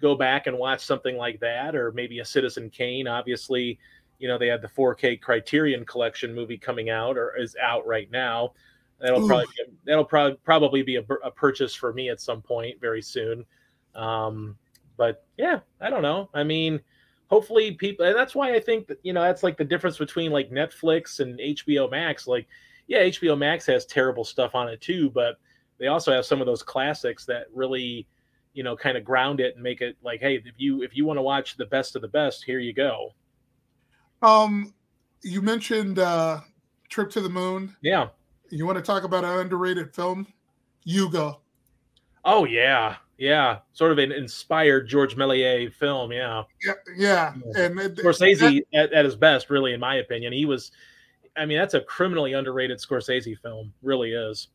go back and watch something like that, or maybe a Citizen Kane. Obviously, you know they had the 4K Criterion Collection movie coming out or is out right now. That'll Ooh. probably be, that'll probably probably be a, a, purchase for me at some point very soon. Um, but yeah, I don't know. I mean, hopefully people, and that's why I think that you know that's like the difference between like Netflix and HBO Max. Like, yeah, HBO Max has terrible stuff on it too, but they also have some of those classics that really you know kind of ground it and make it like hey if you if you want to watch the best of the best here you go.
Um you mentioned uh trip to the moon.
Yeah.
You want to talk about an underrated film? Hugo
oh yeah. Yeah. Sort of an inspired george méliès film yeah.
Yeah yeah, and
scorsese that, at, at his best really in my opinion. He was i mean that's a criminally underrated scorsese film really is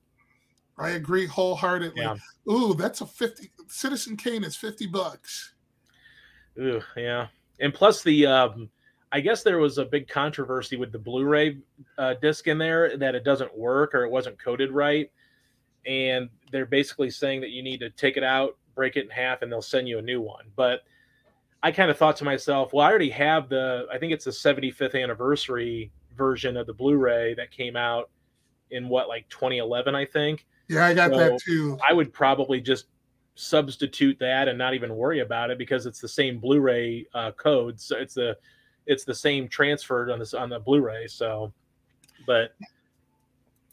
I agree wholeheartedly. Yeah. Ooh, that's a 50 Citizen Kane is 50 bucks.
Ooh, yeah. And plus the um I guess there was a big controversy with the Blu-ray uh, disc in there that it doesn't work or it wasn't coded right, and they're basically saying that you need to take it out, break it in half, and they'll send you a new one. But I kind of thought to myself, well, I already have the I think it's the 75th anniversary version of the Blu-ray that came out in what like 2011, I think.
Yeah, I got so that too.
I would probably just substitute that and not even worry about it because it's the same Blu-ray uh, code. So it's the it's the same transferred on this on the Blu-ray. So, but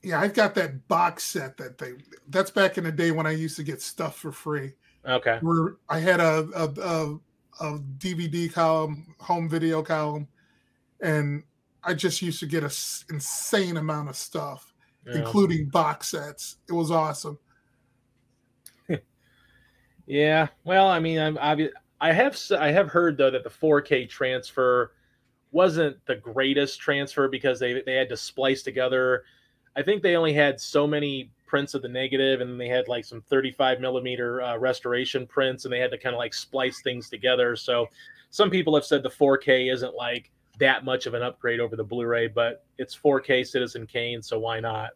yeah, I've got that box set that they. That's back in the day when I used to get stuff for free.
Okay.
Where I had a a, a, a DVD column, home video column, and I just used to get an insane amount of stuff yeah. including box sets. It was awesome.
yeah, well, I mean, I'm obvious. I have I have heard though that the 4K transfer wasn't the greatest transfer because they they had to splice together. I think they only had so many prints of the negative, and they had like some 35 millimeter uh, restoration prints, and they had to kind of like splice things together. So some people have said the 4K isn't like that much of an upgrade over the Blu-ray, but it's 4K Citizen Kane, so why not?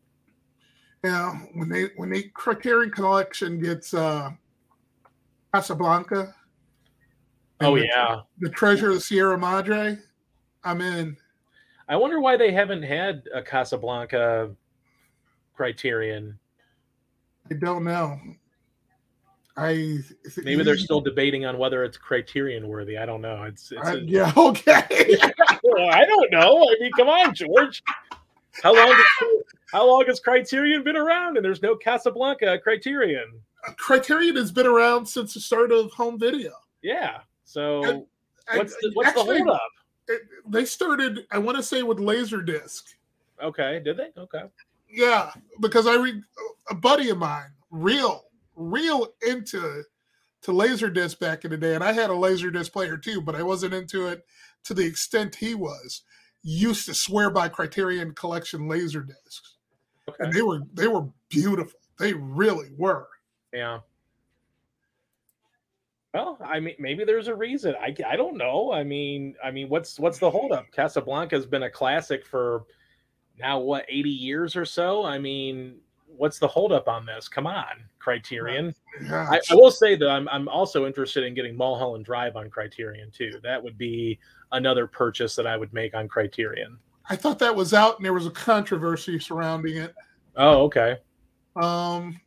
Yeah, when they when they Criterion Collection gets uh Casablanca.
Oh the, yeah,
the Treasure of the Sierra Madre. I'm in.
I wonder why they haven't had a Casablanca Criterion.
I don't know. I
maybe they're still debating on whether it's criterion worthy. I don't know. It's, it's
a, yeah, okay.
I don't know. I mean, come on, George. How long? Has, how long has Criterion been around? And there's no Casablanca Criterion.
Uh, criterion has been around since the start of home video.
Yeah. So and, what's the, what's actually, the hold up?
They started, I want to say, with Laserdisc.
Okay. Did they? Okay.
Yeah, because I read a buddy of mine, real, real into to Laserdisc back in the day, and I had a Laserdisc player too, but I wasn't into it to the extent he was. Used to swear by Criterion Collection Laserdiscs, okay. and they were they were beautiful. They really were.
Yeah. Well, I mean, maybe there's a reason. I, I don't know. I mean, I mean, what's what's the holdup? Casablanca has been a classic for now what 80 years or so. I mean, what's the holdup on this? Come on, Criterion. Yeah, I, I, will say that I'm I'm also interested in getting Mulholland Drive on Criterion too. That would be another purchase that I would make on Criterion.
I thought that was out, and there was a controversy surrounding it.
Oh, okay.
Um,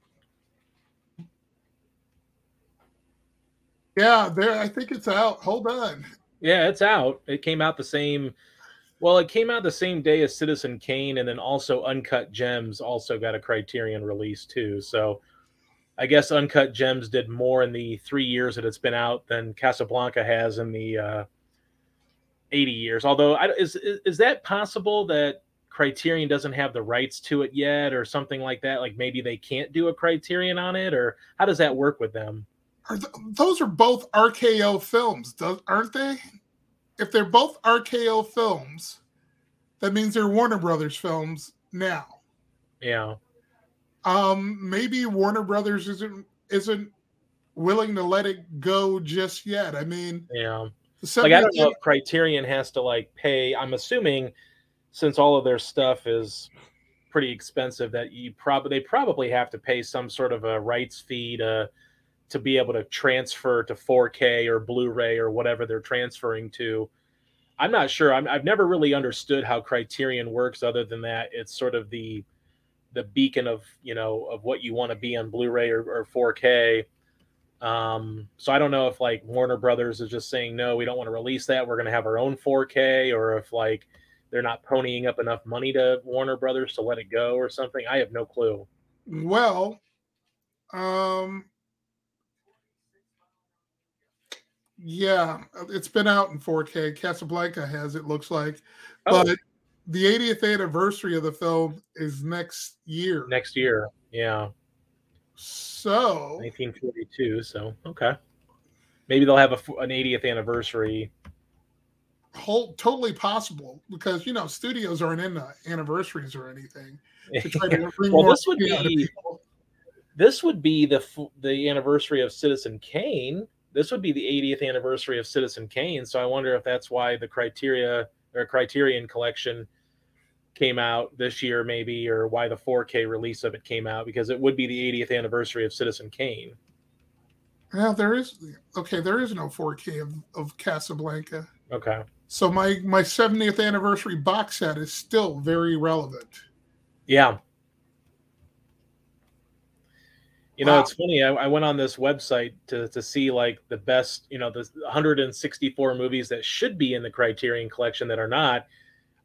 Yeah, there. I think it's out. Hold on.
Yeah, it's out. It came out the same. Well, it came out the same day as Citizen Kane, and then also Uncut Gems also got a Criterion release too. So, I guess Uncut Gems did more in the three years that it's been out than Casablanca has in the uh, eighty years. Although, I, is, is is that possible that Criterion doesn't have the rights to it yet, or something like that? Like maybe they can't do a Criterion on it, or how does that work with them?
Are th- those are both RKO films, aren't they? If they're both RKO films, that means they're Warner Brothers films now.
Yeah.
Um, maybe Warner Brothers isn't isn't willing to let it go just yet. I mean,
yeah. Like I don't know if Criterion has to like pay. I'm assuming since all of their stuff is pretty expensive that you probably they probably have to pay some sort of a rights fee to to be able to transfer to 4K or Blu-ray or whatever they're transferring to. I'm not sure. i have never really understood how Criterion works, other than that it's sort of the the beacon of you know of what you want to be on Blu-ray or, or 4K. Um, so I don't know if like Warner Brothers is just saying no, we don't want to release that. We're going to have our own 4K, or if like they're not ponying up enough money to Warner Brothers to let it go or something. I have no clue.
Well, um, Yeah, uh, it's been out in 4K. Casablanca has it looks like, oh. but the 80th anniversary of the film is next year.
Next year, yeah.
So
1942. So okay, maybe they'll have a, an 80th anniversary.
Whole totally possible because you know studios aren't into anniversaries or anything.
well, this would be this would be the the anniversary of Citizen Kane this would be the 80th anniversary of Citizen Kane. So I wonder if that's why the criteria or Criterion collection came out this year, maybe, or why the 4K release of it came out because it would be the 80th anniversary of Citizen Kane.
Yeah, there is okay. There is no 4K of, of Casablanca.
Okay.
So my my 70th anniversary box set is still very relevant.
Yeah, you know, wow. it's funny. I, I, went on this website to, to see like the best, you know, the 164 movies that should be in the Criterion collection that are not.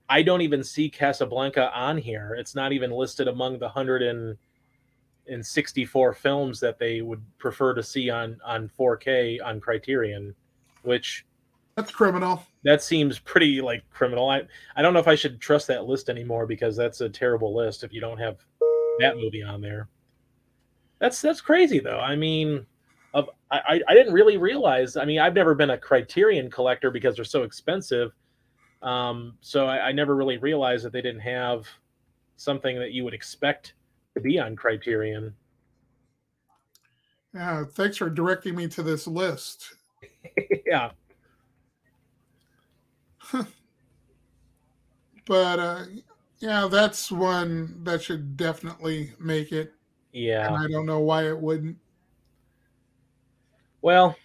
I don't even see Casablanca on here. It's not even listed among the 164 films that they would prefer to see on on 4K on Criterion, which
that's criminal.
That seems pretty like criminal. I I don't know if I should trust that list anymore because that's a terrible list if you don't have that movie on there. That's that's crazy though. I mean, of I I didn't really realize. I mean, I've never been a Criterion collector because they're so expensive. Um, so I, I never really realized that they didn't have something that you would expect to be on Criterion.
Yeah, thanks for directing me to this list.
yeah.
but uh, yeah, that's one that should definitely make it.
Yeah.
And I don't know why it wouldn't.
Well,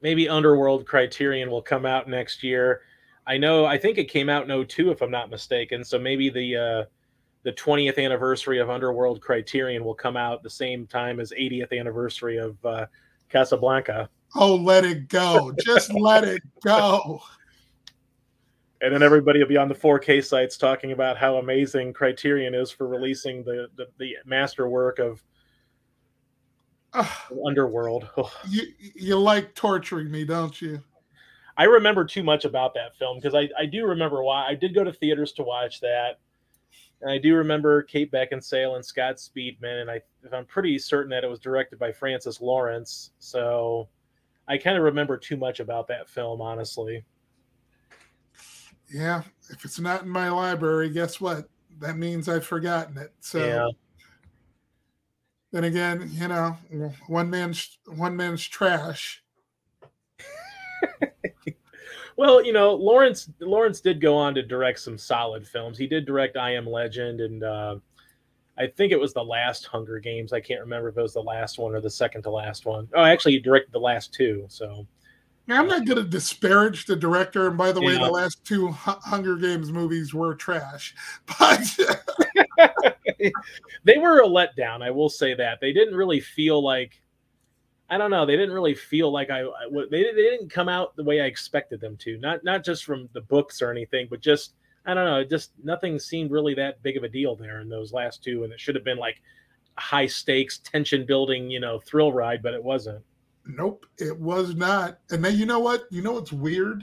maybe Underworld Criterion will come out next year. I know I think it came out in 02 if I'm not mistaken. So maybe the uh the 20th anniversary of Underworld Criterion will come out the same time as 80th anniversary of uh, Casablanca.
Oh, let it go! Just let it go.
And then everybody will be on the 4K sites talking about how amazing Criterion is for releasing the the, the masterwork of uh, Underworld.
you you like torturing me, don't you?
I remember too much about that film because I, I do remember why I did go to theaters to watch that. And I do remember Kate Beckinsale and Scott Speedman, and I I'm pretty certain that it was directed by Francis Lawrence. So I kind of remember too much about that film, honestly.
Yeah, if it's not in my library, guess what? That means I've forgotten it. So yeah. then again, you know, one man's one man's trash.
well, you know, Lawrence Lawrence did go on to direct some solid films. He did direct I Am Legend and uh, I think it was the last Hunger Games. I can't remember if it was the last one or the second to last one. Oh, actually, he directed the last two. So
I'm not going to disparage the director. And by the yeah. way, the last two Hunger Games movies were trash, but
they were a letdown. I will say that they didn't really feel like. I don't know. They didn't really feel like I. They, they didn't come out the way I expected them to. Not not just from the books or anything, but just I don't know. Just nothing seemed really that big of a deal there in those last two, and it should have been like high stakes, tension building, you know, thrill ride, but it wasn't.
Nope, it was not. And then you know what? You know what's weird?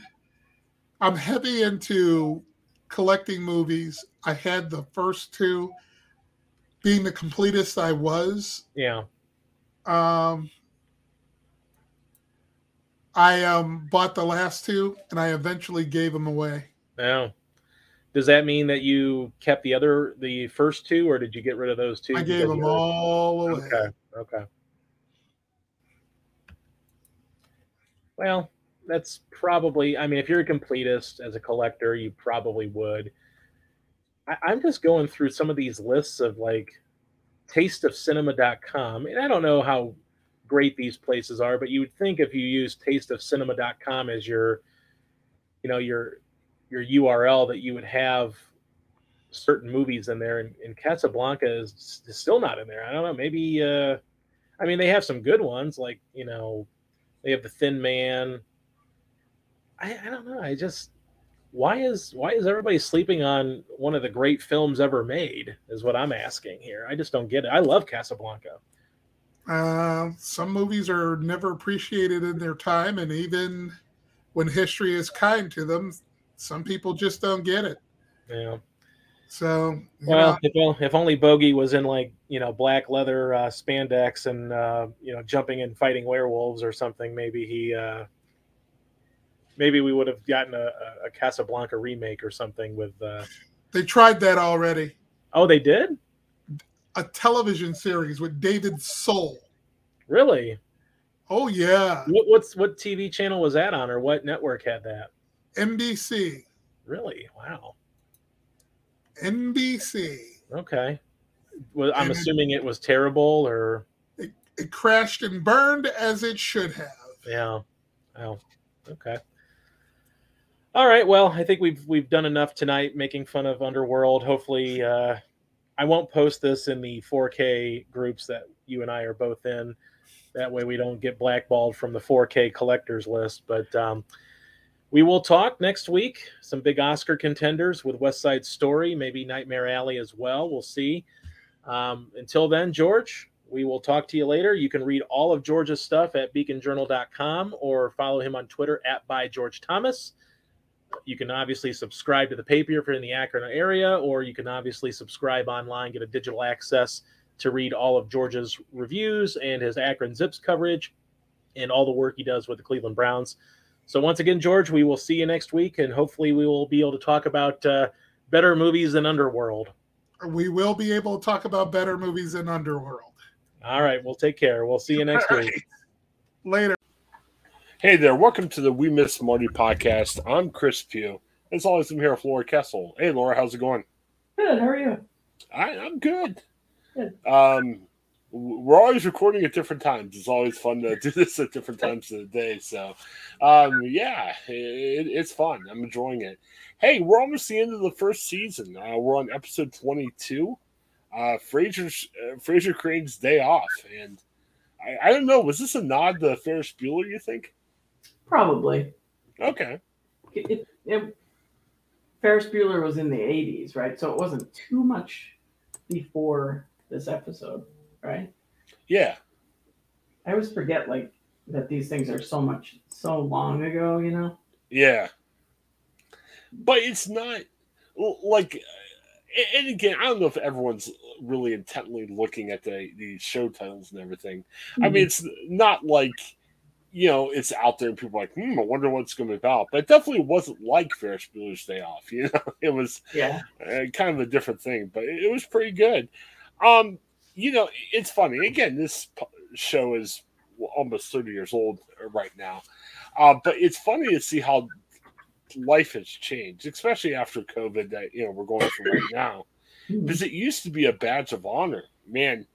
I'm heavy into collecting movies. I had the first two being the completest I was.
Yeah.
Um I um bought the last two and I eventually gave them away.
Yeah. Does that mean that you kept the other, the first two, or did you get rid of those two?
I gave them all away.
Okay. Okay. Well, that's probably. I mean, if you're a completist as a collector, you probably would. I, I'm just going through some of these lists of like tasteofcinema.com, and I don't know how great these places are, but you would think if you use tasteofcinema.com as your, you know, your your URL that you would have certain movies in there, and, and Casablanca is, is, still not in there. I don't know. Maybe, uh, I mean, they have some good ones, like you know, they have the Thin Man. I, I don't know. I just why is why is everybody sleeping on one of the great films ever made? Is what I'm asking here. I just don't get it. I love Casablanca.
Uh, some movies are never appreciated in their time, and even when history is kind to them, some people just don't get it.
Yeah.
So
well, if, well, if only Bogey was in like you know black leather uh, spandex and uh, you know jumping and fighting werewolves or something, maybe he uh, maybe we would have gotten a, a Casablanca remake or something with. Uh...
They tried that already.
Oh, they did.
A television series with David Soul.
Really?
Oh yeah.
What, what's what TV channel was that on, or what network had that?
NBC.
Really? Wow.
NBC.
Okay. Well, I'm assuming it, it, was terrible or
it, it, crashed and burned as it should have.
Yeah. Oh. Okay. All right. Well, I think we've we've done enough tonight making fun of Underworld. Hopefully, uh, I won't post this in the 4K groups that you and I are both in. That way, we don't get blackballed from the 4K collectors list. But um, we will talk next week. Some big Oscar contenders with West Side Story, maybe Nightmare Alley as well. We'll see. Um, until then, George, we will talk to you later. You can read all of George's stuff at beaconjournal.com or follow him on Twitter at by George Thomas. You can obviously subscribe to the paper if you're in the Akron area, or you can obviously subscribe online, get a digital access to read all of George's reviews and his Akron Zips coverage and all the work he does with the Cleveland Browns. So once again, George, we will see you next week, and hopefully we will be able to talk about uh, better movies than Underworld.
We will be able to talk about better movies than Underworld.
All right, we'll take care. We'll see you next right. week.
Later.
Hey there, welcome to the We Miss Marty podcast. I'm Chris Pugh. As always, I'm here with Laura Kessel. Hey, Laura, how's it going?
Good. How are you?
I, I'm good. Good. Um, we're always recording at different times. It's always fun to do this at different times of the day. So, um, yeah, it, it's fun. I'm enjoying it. Hey, we're almost the end of the first season. Uh, we're on episode 22. Uh, Frasier's uh, Frasier Crane's day off, and I, I don't know. Was this a nod to Ferris Bueller? You think?
Probably.
Okay.
It, it, it, Ferris Bueller was in the 80s, right? So it wasn't too much before this episode right?
Yeah.
I always forget like that these things are so much so long ago, you know?
Yeah. But it's not like and again, I don't know if everyone's really intently looking at the these show titles and everything. Mm-hmm. I mean, mm-hmm. it's not like you know it's out there and people are like, hmm, I wonder what it's going to be about. But it definitely wasn't like Ferris Bueller's Day Off. You know, it was
yeah,
uh, kind of a different thing, but it, it was pretty good. Um, you know, it's funny. Again, this show is almost 30 years old right now. Uh, but it's funny to see how life has changed, especially after COVID that, you know, we're going through right now. Hmm. Because it used to be a badge of honor. Man,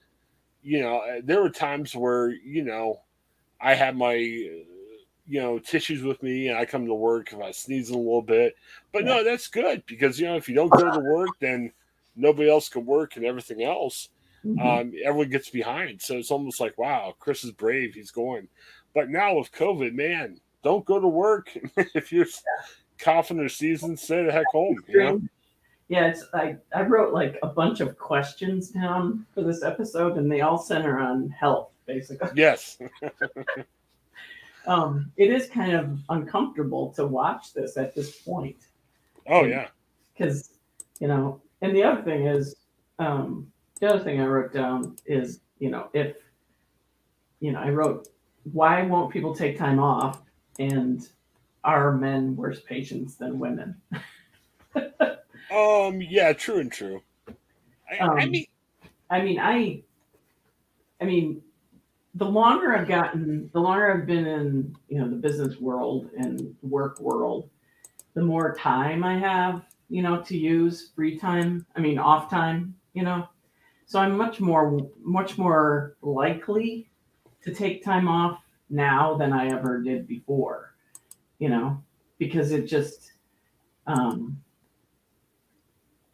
you know, uh, there were times where, you know, I had my, you know, tissues with me and I come to work if I sneeze a little bit. But no, that's good because, you know, if you don't go to work, then nobody else can work and everything else. Mm-hmm. Um, everyone gets behind. So it's almost like, wow, Chris is brave. He's going. But now with COVID, man, don't go to work. if you're coughing or season, stay the heck home. You know?
Yeah, it's I, I wrote like a bunch of questions down for this episode, and they all center on health, basically.
Yes.
um, it is kind of uncomfortable to watch this at this point.
Oh yeah.
Because you know, and the other thing is, um, the other thing I wrote down is, you know, if, you know, I wrote, why won't people take time off? And are men worse patients than women?
um, yeah, true and true. I, um, I mean,
I mean, I, I mean, the longer I've gotten, the longer I've been in, you know, the business world and work world, the more time I have, you know, to use free time. I mean, off time, you know. So I'm much more much more likely to take time off now than I ever did before. You know, because it just um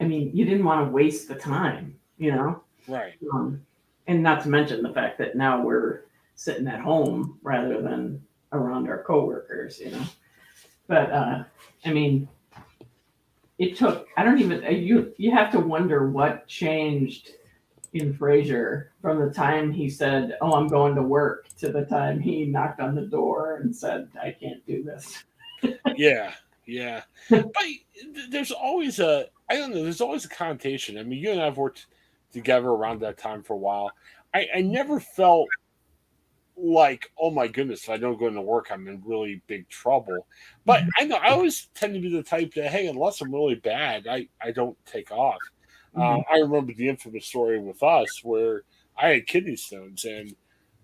I mean, you didn't want to waste the time, you know?
Right.
Um, and not to mention the fact that now we're sitting at home rather than around our coworkers, you know. But uh I mean, it took I don't even you you have to wonder what changed in Frasier from the time he said, "Oh, I'm going to work" to the time he knocked on the door and said, "I can't do this."
yeah, yeah. but there's always a I don't know. There's always a connotation. I mean, you and I've worked together around that time for a while. I, I never felt like, oh my goodness, if I don't go into work, I'm in really big trouble. But I know I always tend to be the type that, hey, unless I'm really bad, I, I don't take off. Uh, mm-hmm. Uh, I remember the infamous story with us where I had kidney stones, and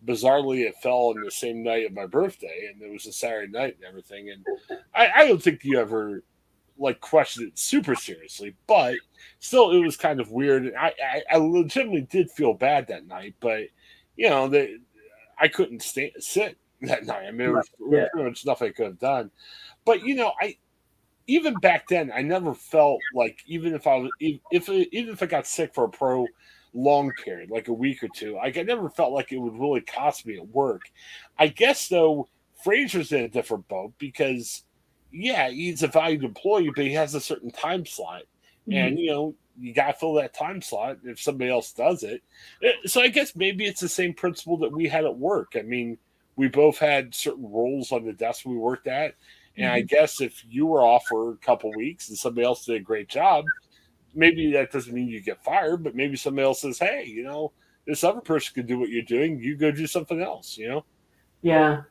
bizarrely, it fell on the same night of my birthday, and it was a Saturday night and everything. And I, I don't think you ever like questioned it super seriously, but still, it was kind of weird. I, I, I legitimately did feel bad that night, but you know, the, I couldn't sit that night. I mean, it was, yeah. pretty much nothing I could have done. But you know, I even back then, I never felt like even if I was if even if I got sick for a pro long period, like a week or two, like I never felt like it would really cost me at work. I guess though, Frasier's in a different boat because yeah, he's a valued employee, but he has a certain time slot, mm-hmm. and you know you got to fill that time slot if somebody else does it. Eh, so I guess maybe it's the same principle that we had at work. I mean, we both had certain roles on the desk we worked at and I mm-hmm. guess if you were off for a couple weeks and somebody else did a great job, maybe that doesn't mean you get fired, but maybe somebody else says, "Hey, you know, this other person could do what you're doing. You go do something else." You know?
Yeah.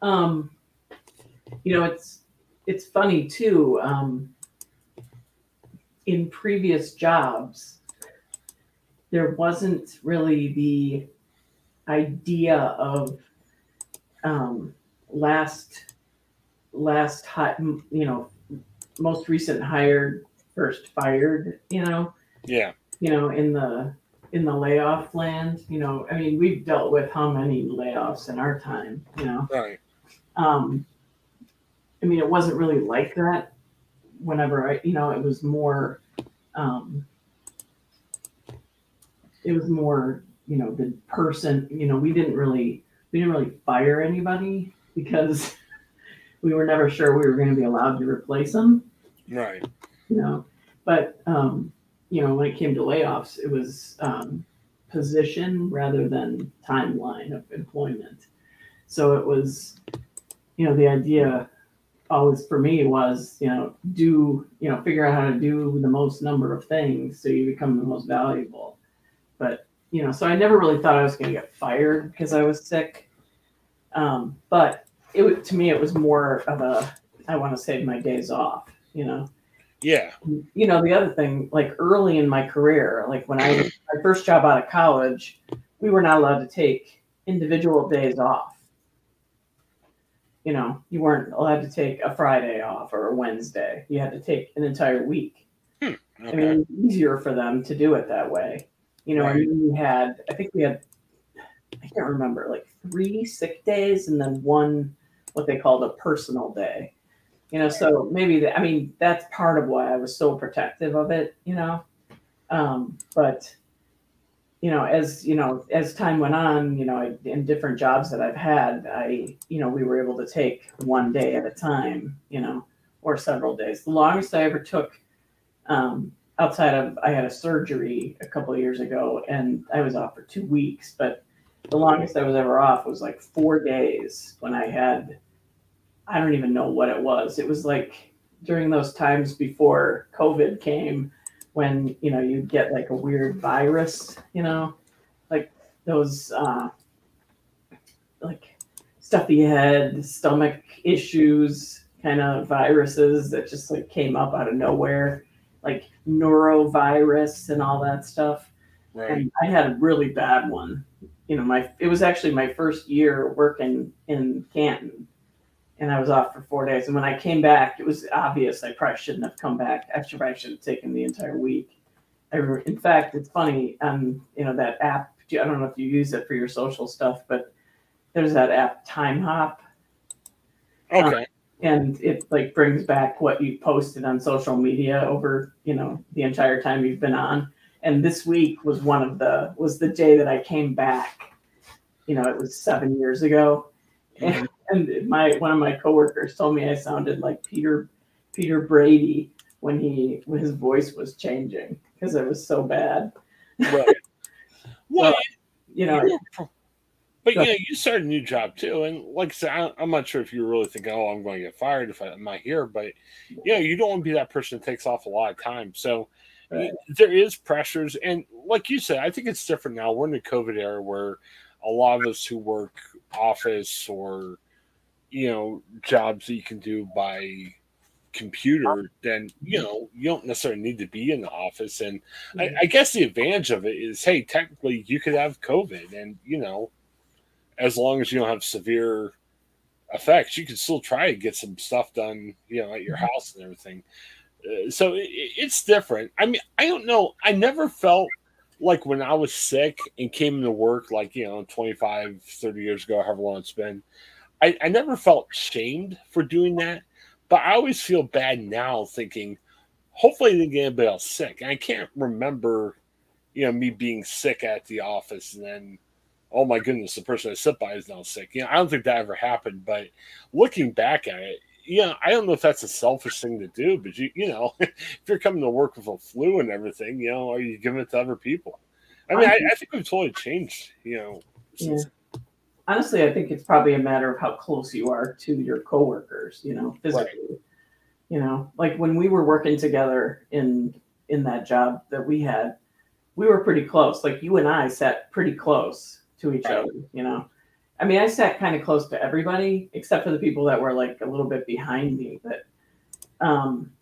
Um, you know, it's it's funny too. Um, in previous jobs, there wasn't really the idea of um, last last hot, you know, most recent hired, first fired, you know.
Yeah.
You know, in the in the layoff land. You know, I mean, we've dealt with how many layoffs in our time. You know,
right.
Um, I mean, it wasn't really like that. Whenever I, you know, it was more. Um, it was more, you know, the person. You know, we didn't really we didn't really fire anybody because we were never sure we were going to be allowed to replace them.
Right.
You know, but um, you know, when it came to layoffs, it was um, position rather than timeline of employment. So it was, you know, the idea always for me was, you know, do, you know, figure out how to do the most number of things so you become the most valuable. But, you know, so I never really thought I was going to get fired because I was sick. Um, but it to me, it was more of a, I want to save my days off, you know?
Yeah.
You know, the other thing, like early in my career, like when I my first job out of college, we were not allowed to take individual days off. You know, you weren't allowed to take a Friday off or a Wednesday. You had to take an entire week.
Hmm, okay.
I mean, easier for them to do it that way. You know,
Right.
and we had, I think we had, I can't remember, like three sick days and then one, what they called a personal day. You know, so maybe that, I mean, that's part of why I was so protective of it, you know. Um, but, you know, as, you know, as time went on, you know, I, in different jobs that I've had, I, you know, we were able to take one day at a time, you know, or several days. The longest I ever took, um, outside of I had a surgery a couple of years ago and I was off for two weeks, but the longest I was ever off was like four days when I had I don't even know what it was. It was like during those times before COVID came when, you know, you'd get like a weird virus, you know, like those uh like stuffy head, stomach issues, kind of viruses that just like came up out of nowhere, like norovirus and all that stuff.
Right.
And I had a really bad one. You know, my it was actually my first year working in Canton, and I was off for four days. And when I came back, it was obvious I probably shouldn't have come back. Actually, probably should have taken the entire week. I, re- in fact, it's funny. Um, you know that app. I don't know if you use it for your social stuff, but there's that app Timehop
Okay.
and it like brings back what you posted on social media over you know the entire time you've been on and this week was one of the was the day that i came back you know it was seven years ago and, and my one of my coworkers told me i sounded like peter peter brady when he when his voice was changing because it was so bad
Right. Well,
you know
but
Go
you know, you started a new job too, and like I said, I, I'm not sure if you really thinking, "Oh, I'm going to get fired if I'm not here." But you know, you don't want to be that person that takes off a lot of time. So
Right.
there is pressures, and like you said, I think it's different now. We're in the COVID era where a lot of us who work office or you know jobs that you can do by computer, then you know you don't necessarily need to be in the office. And I, I guess the advantage of it is, hey, technically you could have COVID, and you know, as long as you don't have severe effects, you can still try to get some stuff done, you know, at your house and everything. Uh, so it, it's different. I mean, I don't know. I never felt like when I was sick and came into work, like, you know, 25, 30 years ago, however long it's been, I, I never felt shamed for doing that. But I always feel bad now thinking, hopefully I didn't get anybody else sick. And I can't remember, you know, me being sick at the office and then, oh my goodness, the person I sit by is now sick. You know, I don't think that ever happened. But looking back at it, you know, I don't know if that's a selfish thing to do, but you, you know, if you're coming to work with a flu and everything, you know, are you giving it to other people? I mean, I, I think we've totally changed, you know, since,
honestly, I think it's probably a matter of how close you are to your coworkers, you know, physically. You know, like when we were working together in in that job that we had, we were pretty close. Like you and I sat pretty close to each
Right.
other, you know. I mean, I sat kind of close to everybody except for the people that were like a little bit behind me, but um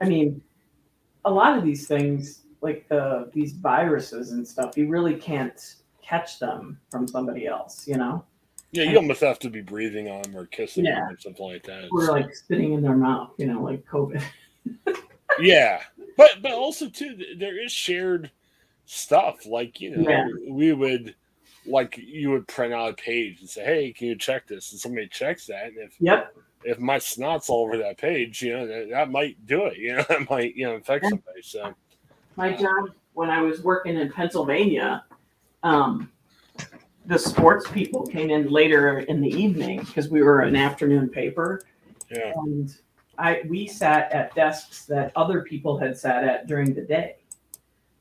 I mean, a lot of these things like the these viruses and stuff, you really can't catch them from somebody else, you know,
yeah, you almost have to be breathing on them or kissing
Yeah.
them or something like that.
or like spitting in their mouth, you know, like COVID.
yeah, but but also too, there is shared stuff. Like you know,
Yeah.
we would like you would print out a page and say, "Hey, can you check this?" And somebody checks that, and if
Yep.
if my snot's all over that page, you know, that, that might do it. You know, that might you know infect somebody. So
My job when I was working in Pennsylvania, um, the sports people came in later in the evening because we were an afternoon paper,
yeah,
and I we sat at desks that other people had sat at during the day.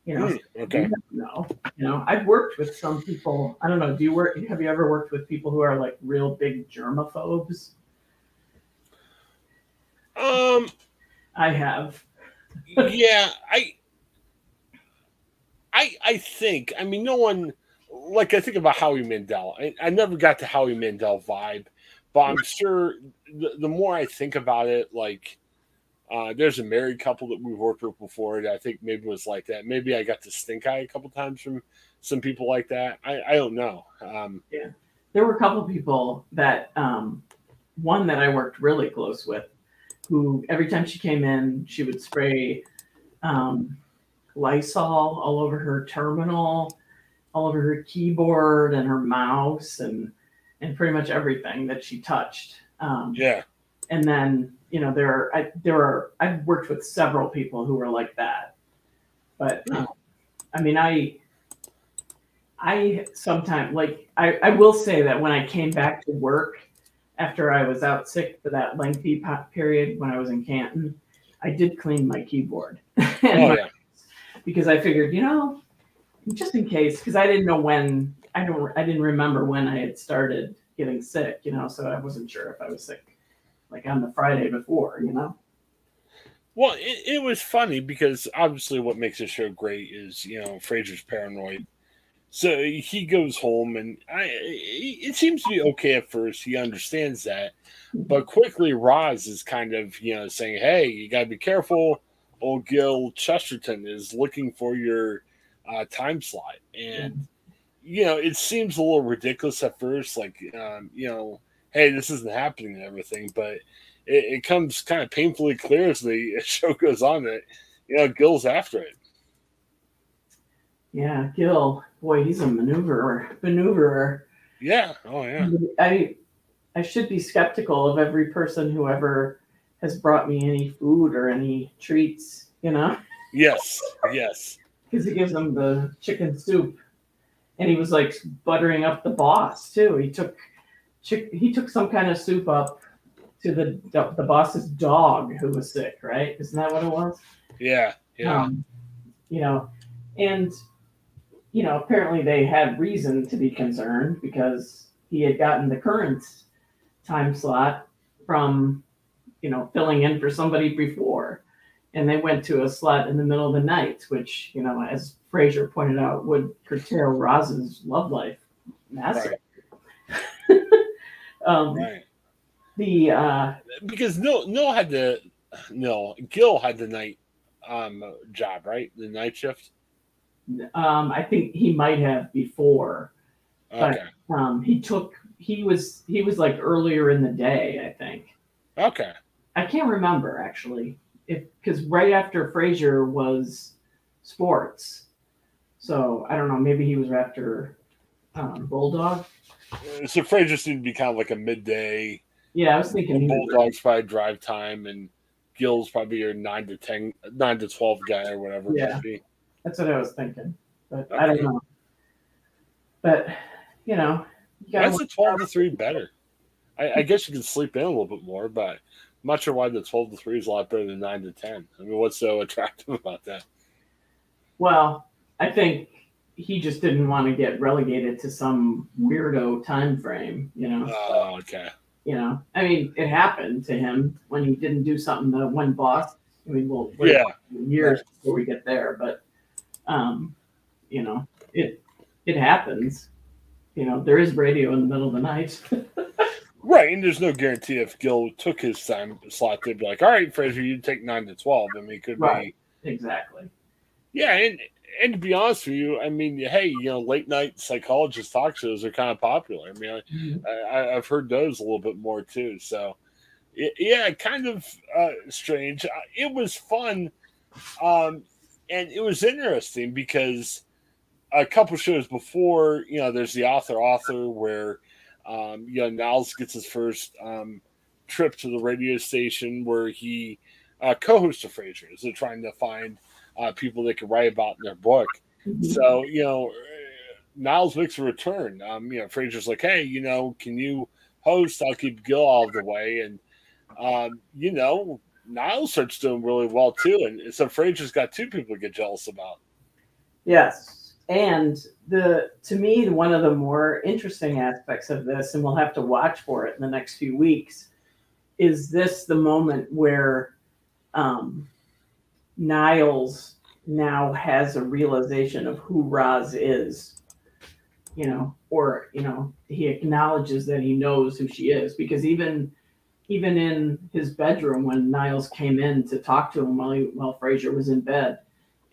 You know,
Hmm, okay.
no, you know, I've worked with some people. I don't know. Do you work? Have you ever worked with people who are like real big germaphobes?
Um,
I have.
yeah, I, I, I think. I mean, no one like I think about Howie Mandel. I, I never got the Howie Mandel vibe, but I'm sure the, the more I think about it, like. Uh, there's a married couple that we've worked with before that I think maybe was like that. Maybe I got the stink eye a couple times from some people like that. I, I don't know. Um,
there were a couple people that um, one that I worked really close with, who every time she came in, she would spray um, Lysol all over her terminal, all over her keyboard and her mouse, and and pretty much everything that she touched. Um,
yeah,
and then you know there are I, there are I've worked with several people who were like that, but um, I mean I I sometimes like I I will say that when I came back to work after I was out sick for that lengthy period when I was in Canton, I did clean my keyboard. And
oh yeah,
because I figured you know just in case because I didn't know when I don't I didn't remember when I had started getting sick you know so I wasn't sure if I was sick like on the Friday before, you know?
Well, it, it was funny because obviously what makes the show great is you know Frasier's paranoid. So he goes home and I, it seems to be okay at first. He understands that, but mm-hmm. quickly Roz is kind of you know saying, "Hey, you got to be careful. Old Gil Chesterton is looking for your uh, time slot," and you know it seems a little ridiculous at first, like um, you know, hey, this isn't happening and everything, but it, it comes kind of painfully clear as the show goes on that you know Gil's after it.
Yeah, Gil, boy, he's a maneuverer. Maneuverer.
Yeah. Oh yeah.
I I should be skeptical of every person who ever has brought me any food or any treats, you know,
Yes. Yes.
because he gives them the chicken soup, and he was like buttering up the boss too. He took chick, he took some kind of soup up to the the boss's dog who was sick, right? Isn't that what it was?
Yeah. Yeah.
Um, you know, and you know, apparently they had reason to be concerned because he had gotten the current time slot from, you know, filling in for somebody before. And they went to a slot in the middle of the night, which, you know, as Frasier pointed out, would curtail Roz's love life massively. um,
right.
The uh,
Because no, no had the no Gil had the night um job right the night shift.
um, I think he might have before. But-
Okay.
Um, he took he was he was like earlier in the day, I think.
Okay.
I can't remember actually, if because right after Frasier was sports, so I don't know. Maybe he was after um, Bulldog.
So Frasier seemed to be kind of like a midday.
Yeah, I was thinking
Bulldogs probably drive time, and Gil's probably your nine to ten, nine to twelve guy or whatever.
Yeah. that's what I was thinking, but I don't know. But you know, you
Why's the twelve to three better? I, I guess you can sleep in a little bit more, but I'm not sure why the twelve to three is a lot better than nine to ten. I mean, what's so attractive about that?
Well, I think he just didn't want to get relegated to some weirdo time frame, you know.
Oh, okay.
you know, I mean, it happened to him when he didn't do something to one boss. I mean, we'll
Yeah.
years before we get there, but um, you know, it it happens. You know, there is radio in the middle of the night.
Right, and there's no guarantee if Gil took his time slot, they'd be like, "All right, Frasier, you take nine to 12. I mean, it could
Right.
be,
exactly.
yeah. And and to be honest with you, I mean, hey, you know, late night psychologist talk shows are kind of popular. I mean, I, I, I've heard those a little bit more too. So, yeah, kind of uh, strange. Uh, It was fun, um, and it was interesting because a couple shows before, you know, there's the author author where um, you know Niles gets his first um, trip to the radio station where he uh, co-hosts of Frasier. So trying to find uh, people they could write about in their book. Mm-hmm. So you know, Niles makes a return. Um, you know, Frasier's like, hey, you know, can you host? I'll keep Gil out of the way, and um, you know, Niles starts doing really well too, and so Frasier's got two people to get jealous about.
Yes, and the to me one of the more interesting aspects of this, and we'll have to watch for it in the next few weeks, is this the moment where um, Niles now has a realization of who Roz is, you know, or you know, he acknowledges that he knows who she is because even even in his bedroom when Niles came in to talk to him while he, while Frasier was in bed,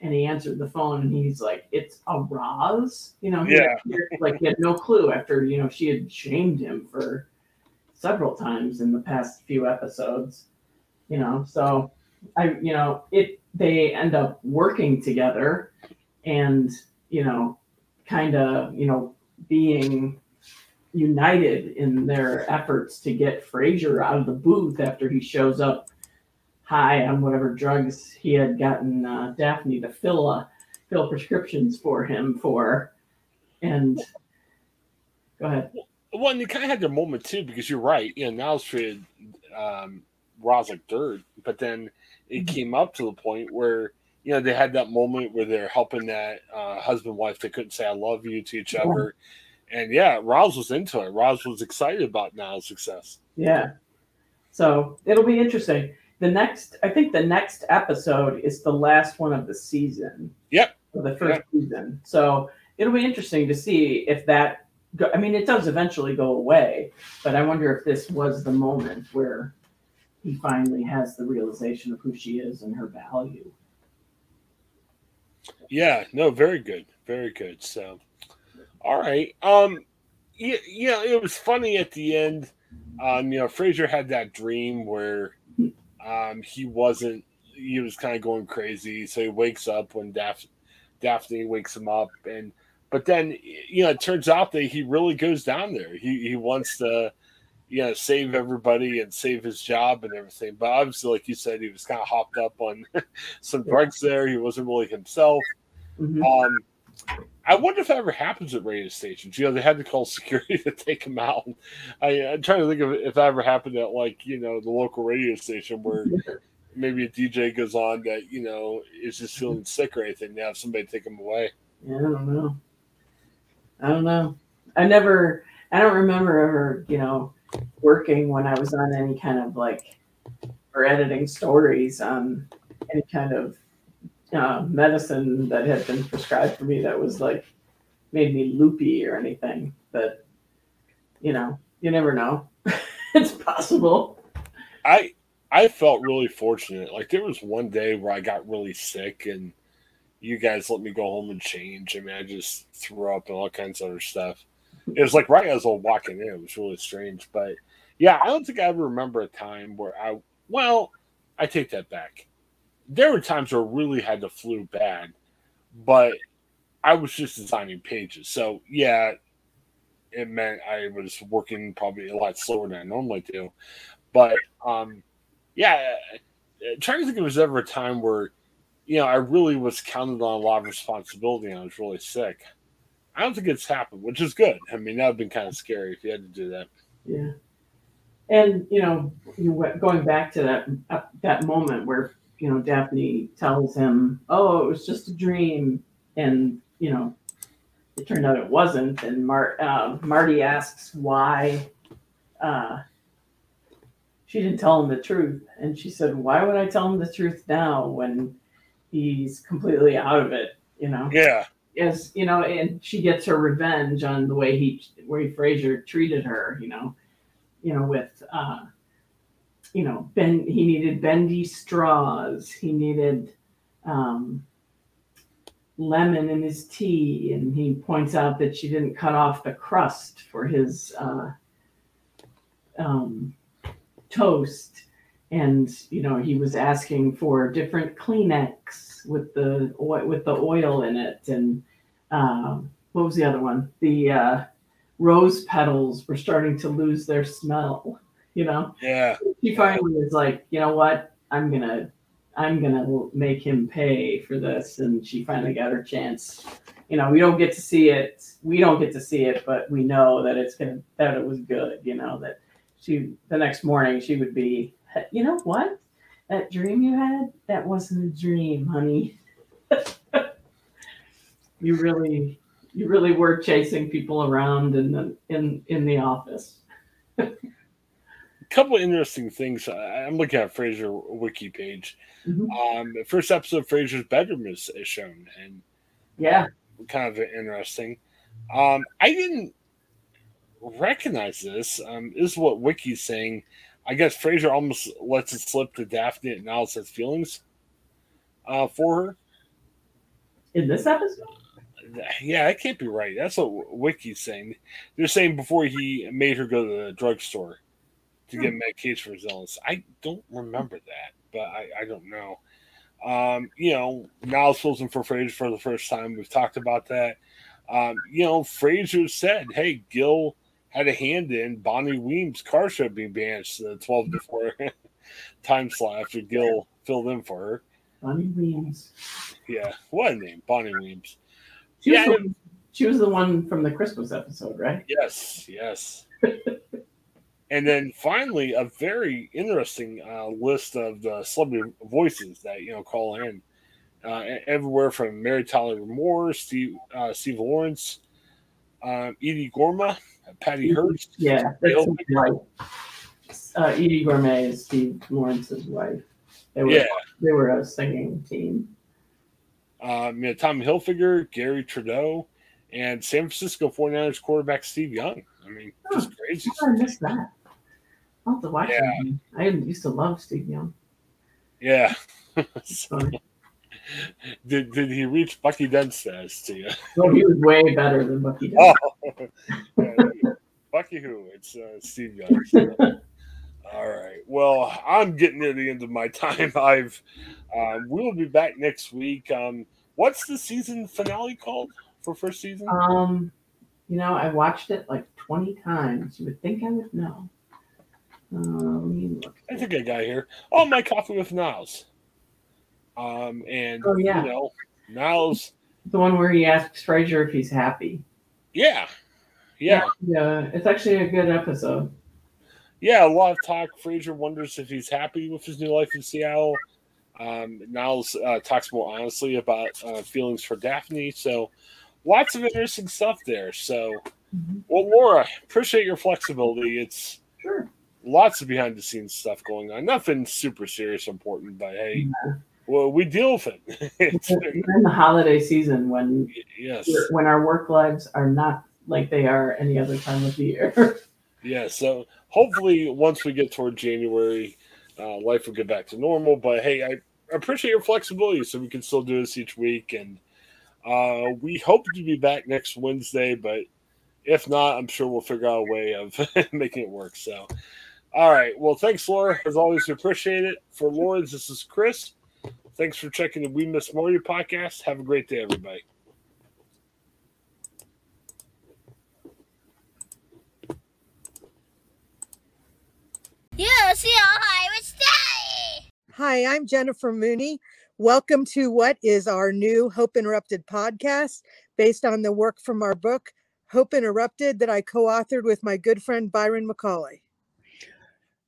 and he answered the phone and he's like, "It's a Roz," you know,
yeah,
like he had no clue after you know she had shamed him for several times in the past few episodes, you know, so I you know it they end up working together and you know kind of you know being united in their efforts to get Frasier out of the booth after he shows up high on whatever drugs he had gotten uh, Daphne to fill uh, fill prescriptions for him for. And go ahead.
Well, and you kind of had their moment too because you're right. You know, now it's treated um, Roz like dirt, but then it mm-hmm. came up to the point where you know they had that moment where they're helping that uh, husband wife they couldn't say I love you to each other and yeah, Roz was into it. Roz was excited about Niles' success.
Yeah. So it'll be interesting. The next, I think the next episode is the last one of the season.
Yep.
Of the first yep. season. So it'll be interesting to see if that, go, I mean, it does eventually go away, but I wonder if this was the moment where he finally has the realization of who she is and her value.
Yeah, no, very good. Very good. So, all right. Um, yeah, yeah, it was funny at the end. Um, you know, Frasier had that dream where um he wasn't he was kind of going crazy. So he wakes up when Daph- Daphne wakes him up and but then you know it turns out that he really goes down there. He he wants to you know save everybody and save his job and everything. But obviously, like you said, he was kind of hopped up on some drugs there. He wasn't really himself. Mm-hmm. Um I wonder if that ever happens at radio stations. You know, they had to call security to take him out. I, am trying to think of if that ever happened at like you know the local radio station where maybe a DJ goes on that you know is just feeling sick or anything. Now have somebody take him away.
Yeah, I don't know. I don't know. I never. I don't remember ever you know working when I was on any kind of like or editing stories on any kind of uh, medicine that had been prescribed for me that was like made me loopy or anything. But you know, you never know. it's possible.
I I felt really fortunate. Like there was one day where I got really sick and you guys let me go home and change. I mean, I just threw up and all kinds of other stuff. It was like right as I was walking in. It was really strange. But yeah, I don't think I ever remember a time where I well, I take that back there were times where I really had the flu bad, but I was just designing pages. So yeah, it meant I was working probably a lot slower than I normally do. But um, yeah, trying to think if there was ever a time where you know I really was counted on a lot of responsibility and I was really sick. I don't think it's happened, which is good. I mean, that would have been kind of scary if you had to do that.
Yeah, and you know, going back to that uh, that moment where you know, Daphne tells him, "Oh, it was just a dream," and you know, it turned out it wasn't. And Mar- uh, Marty asks why uh, she didn't tell him the truth, and she said, "Why would I tell him the truth now when he's completely out of it?" You know.
Yeah.
As you know, and she gets her revenge on the way he, way Frasier treated her. You know, you know, with uh, you know, ben, he needed bendy straws. He needed um, lemon in his tea, and he points out that she didn't cut off the crust for his uh, um, toast. And you know, he was asking for different Kleenex with the oil, with the oil in it, and um, what was the other one? The uh, rose petals were starting to lose their smell. You know.
Yeah.
She finally was like, you know what? I'm gonna, I'm gonna make him pay for this, and she finally got her chance. You know, we don't get to see it. We don't get to see it, but we know that it's gonna that it was good. You know that she the next morning she would be, you know what? That dream you had, that wasn't a dream, honey. you really you really were chasing people around in the in in the office.
Couple of interesting things. I'm looking at Frasier wiki page. Mm-hmm. Um, the first episode of Frasier's bedroom is, is shown, and
yeah,
kind of interesting. Um, I didn't recognize this. Um, this is what Wiki's saying. I guess Frasier almost lets it slip to Daphne and now says feelings uh, for her.
In this episode?
Yeah, that can't be right. That's what Wiki's saying. They're saying before he made her go to the drugstore to get medication for his illness. I don't remember that, but I, I don't know. Um, you know, Niles fills in for Frasier for the first time. We've talked about that. Um, you know, Frasier said, "Hey, Gil had a hand in Bonnie Weems' car show being banished the 12 to 4 time slot after Gil filled in for her.
Bonnie Weems.
Yeah, what a name, Bonnie Weems.
She yeah, was the, she was the one from the Christmas episode, right?
Yes, yes. and then finally, a very interesting uh, list of the celebrity voices that you know call in. Uh, everywhere from Mary Tyler Moore, Steve uh, Steve Lawrence, um, Eydie Gormé, Patty Hearst.
Yeah, that's wife. Uh, Eydie Gormé is Steve Lawrence's wife. They were, yeah. they were a singing team.
Um, you know, Tom Hilfiger, Garry Trudeau, and San Francisco 49ers quarterback Steve Young. I mean, oh, just crazy.
I missed that. I'll have to watch yeah. I used to love Steve Young.
Yeah. did did he reach Bucky Dent status to you?
No, he was way better than Bucky Dent.
Oh. Bucky who? It's uh, Steve Young. All right. Well, I'm getting near the end of my time. I've um, we will be back next week. Um, what's the season finale called for first season?
Um, you know, I watched it like 20 times. You would think I would know. Um,
I think I got here. Oh, my coffee with Niles. Um, and oh, yeah. you know, Niles,
the one where he asks Frasier if he's happy.
Yeah, yeah,
yeah. It's actually a good episode.
Yeah, a lot of talk. Frasier wonders if he's happy with his new life in Seattle. Um, Niles uh, talks more honestly about uh, feelings for Daphne. So, lots of interesting stuff there. So, mm-hmm. well, Laura, appreciate your flexibility. It's
sure.
Lots of behind the scenes stuff going on. Nothing super serious, important, but hey, well, we deal with it.
it's in the holiday season when
yes,
when our work lives are not like they are any other time of the year.
yeah. So hopefully, once we get toward January, uh, life will get back to normal. But hey, I appreciate your flexibility, so we can still do this each week, and uh, we hope to be back next Wednesday. But if not, I'm sure we'll figure out a way of making it work. So. All right. Well, thanks, Laura. As always, we appreciate it. For Laura, this is Chris. Thanks for checking the We Miss Marty podcast. Have a great day, everybody.
Yes, you all hi, I'm Jennifer Mooney. Welcome to what is our new Hope Interrupted podcast based on the work from our book, Hope Interrupted, that I co authored with my good friend Byron McCauley.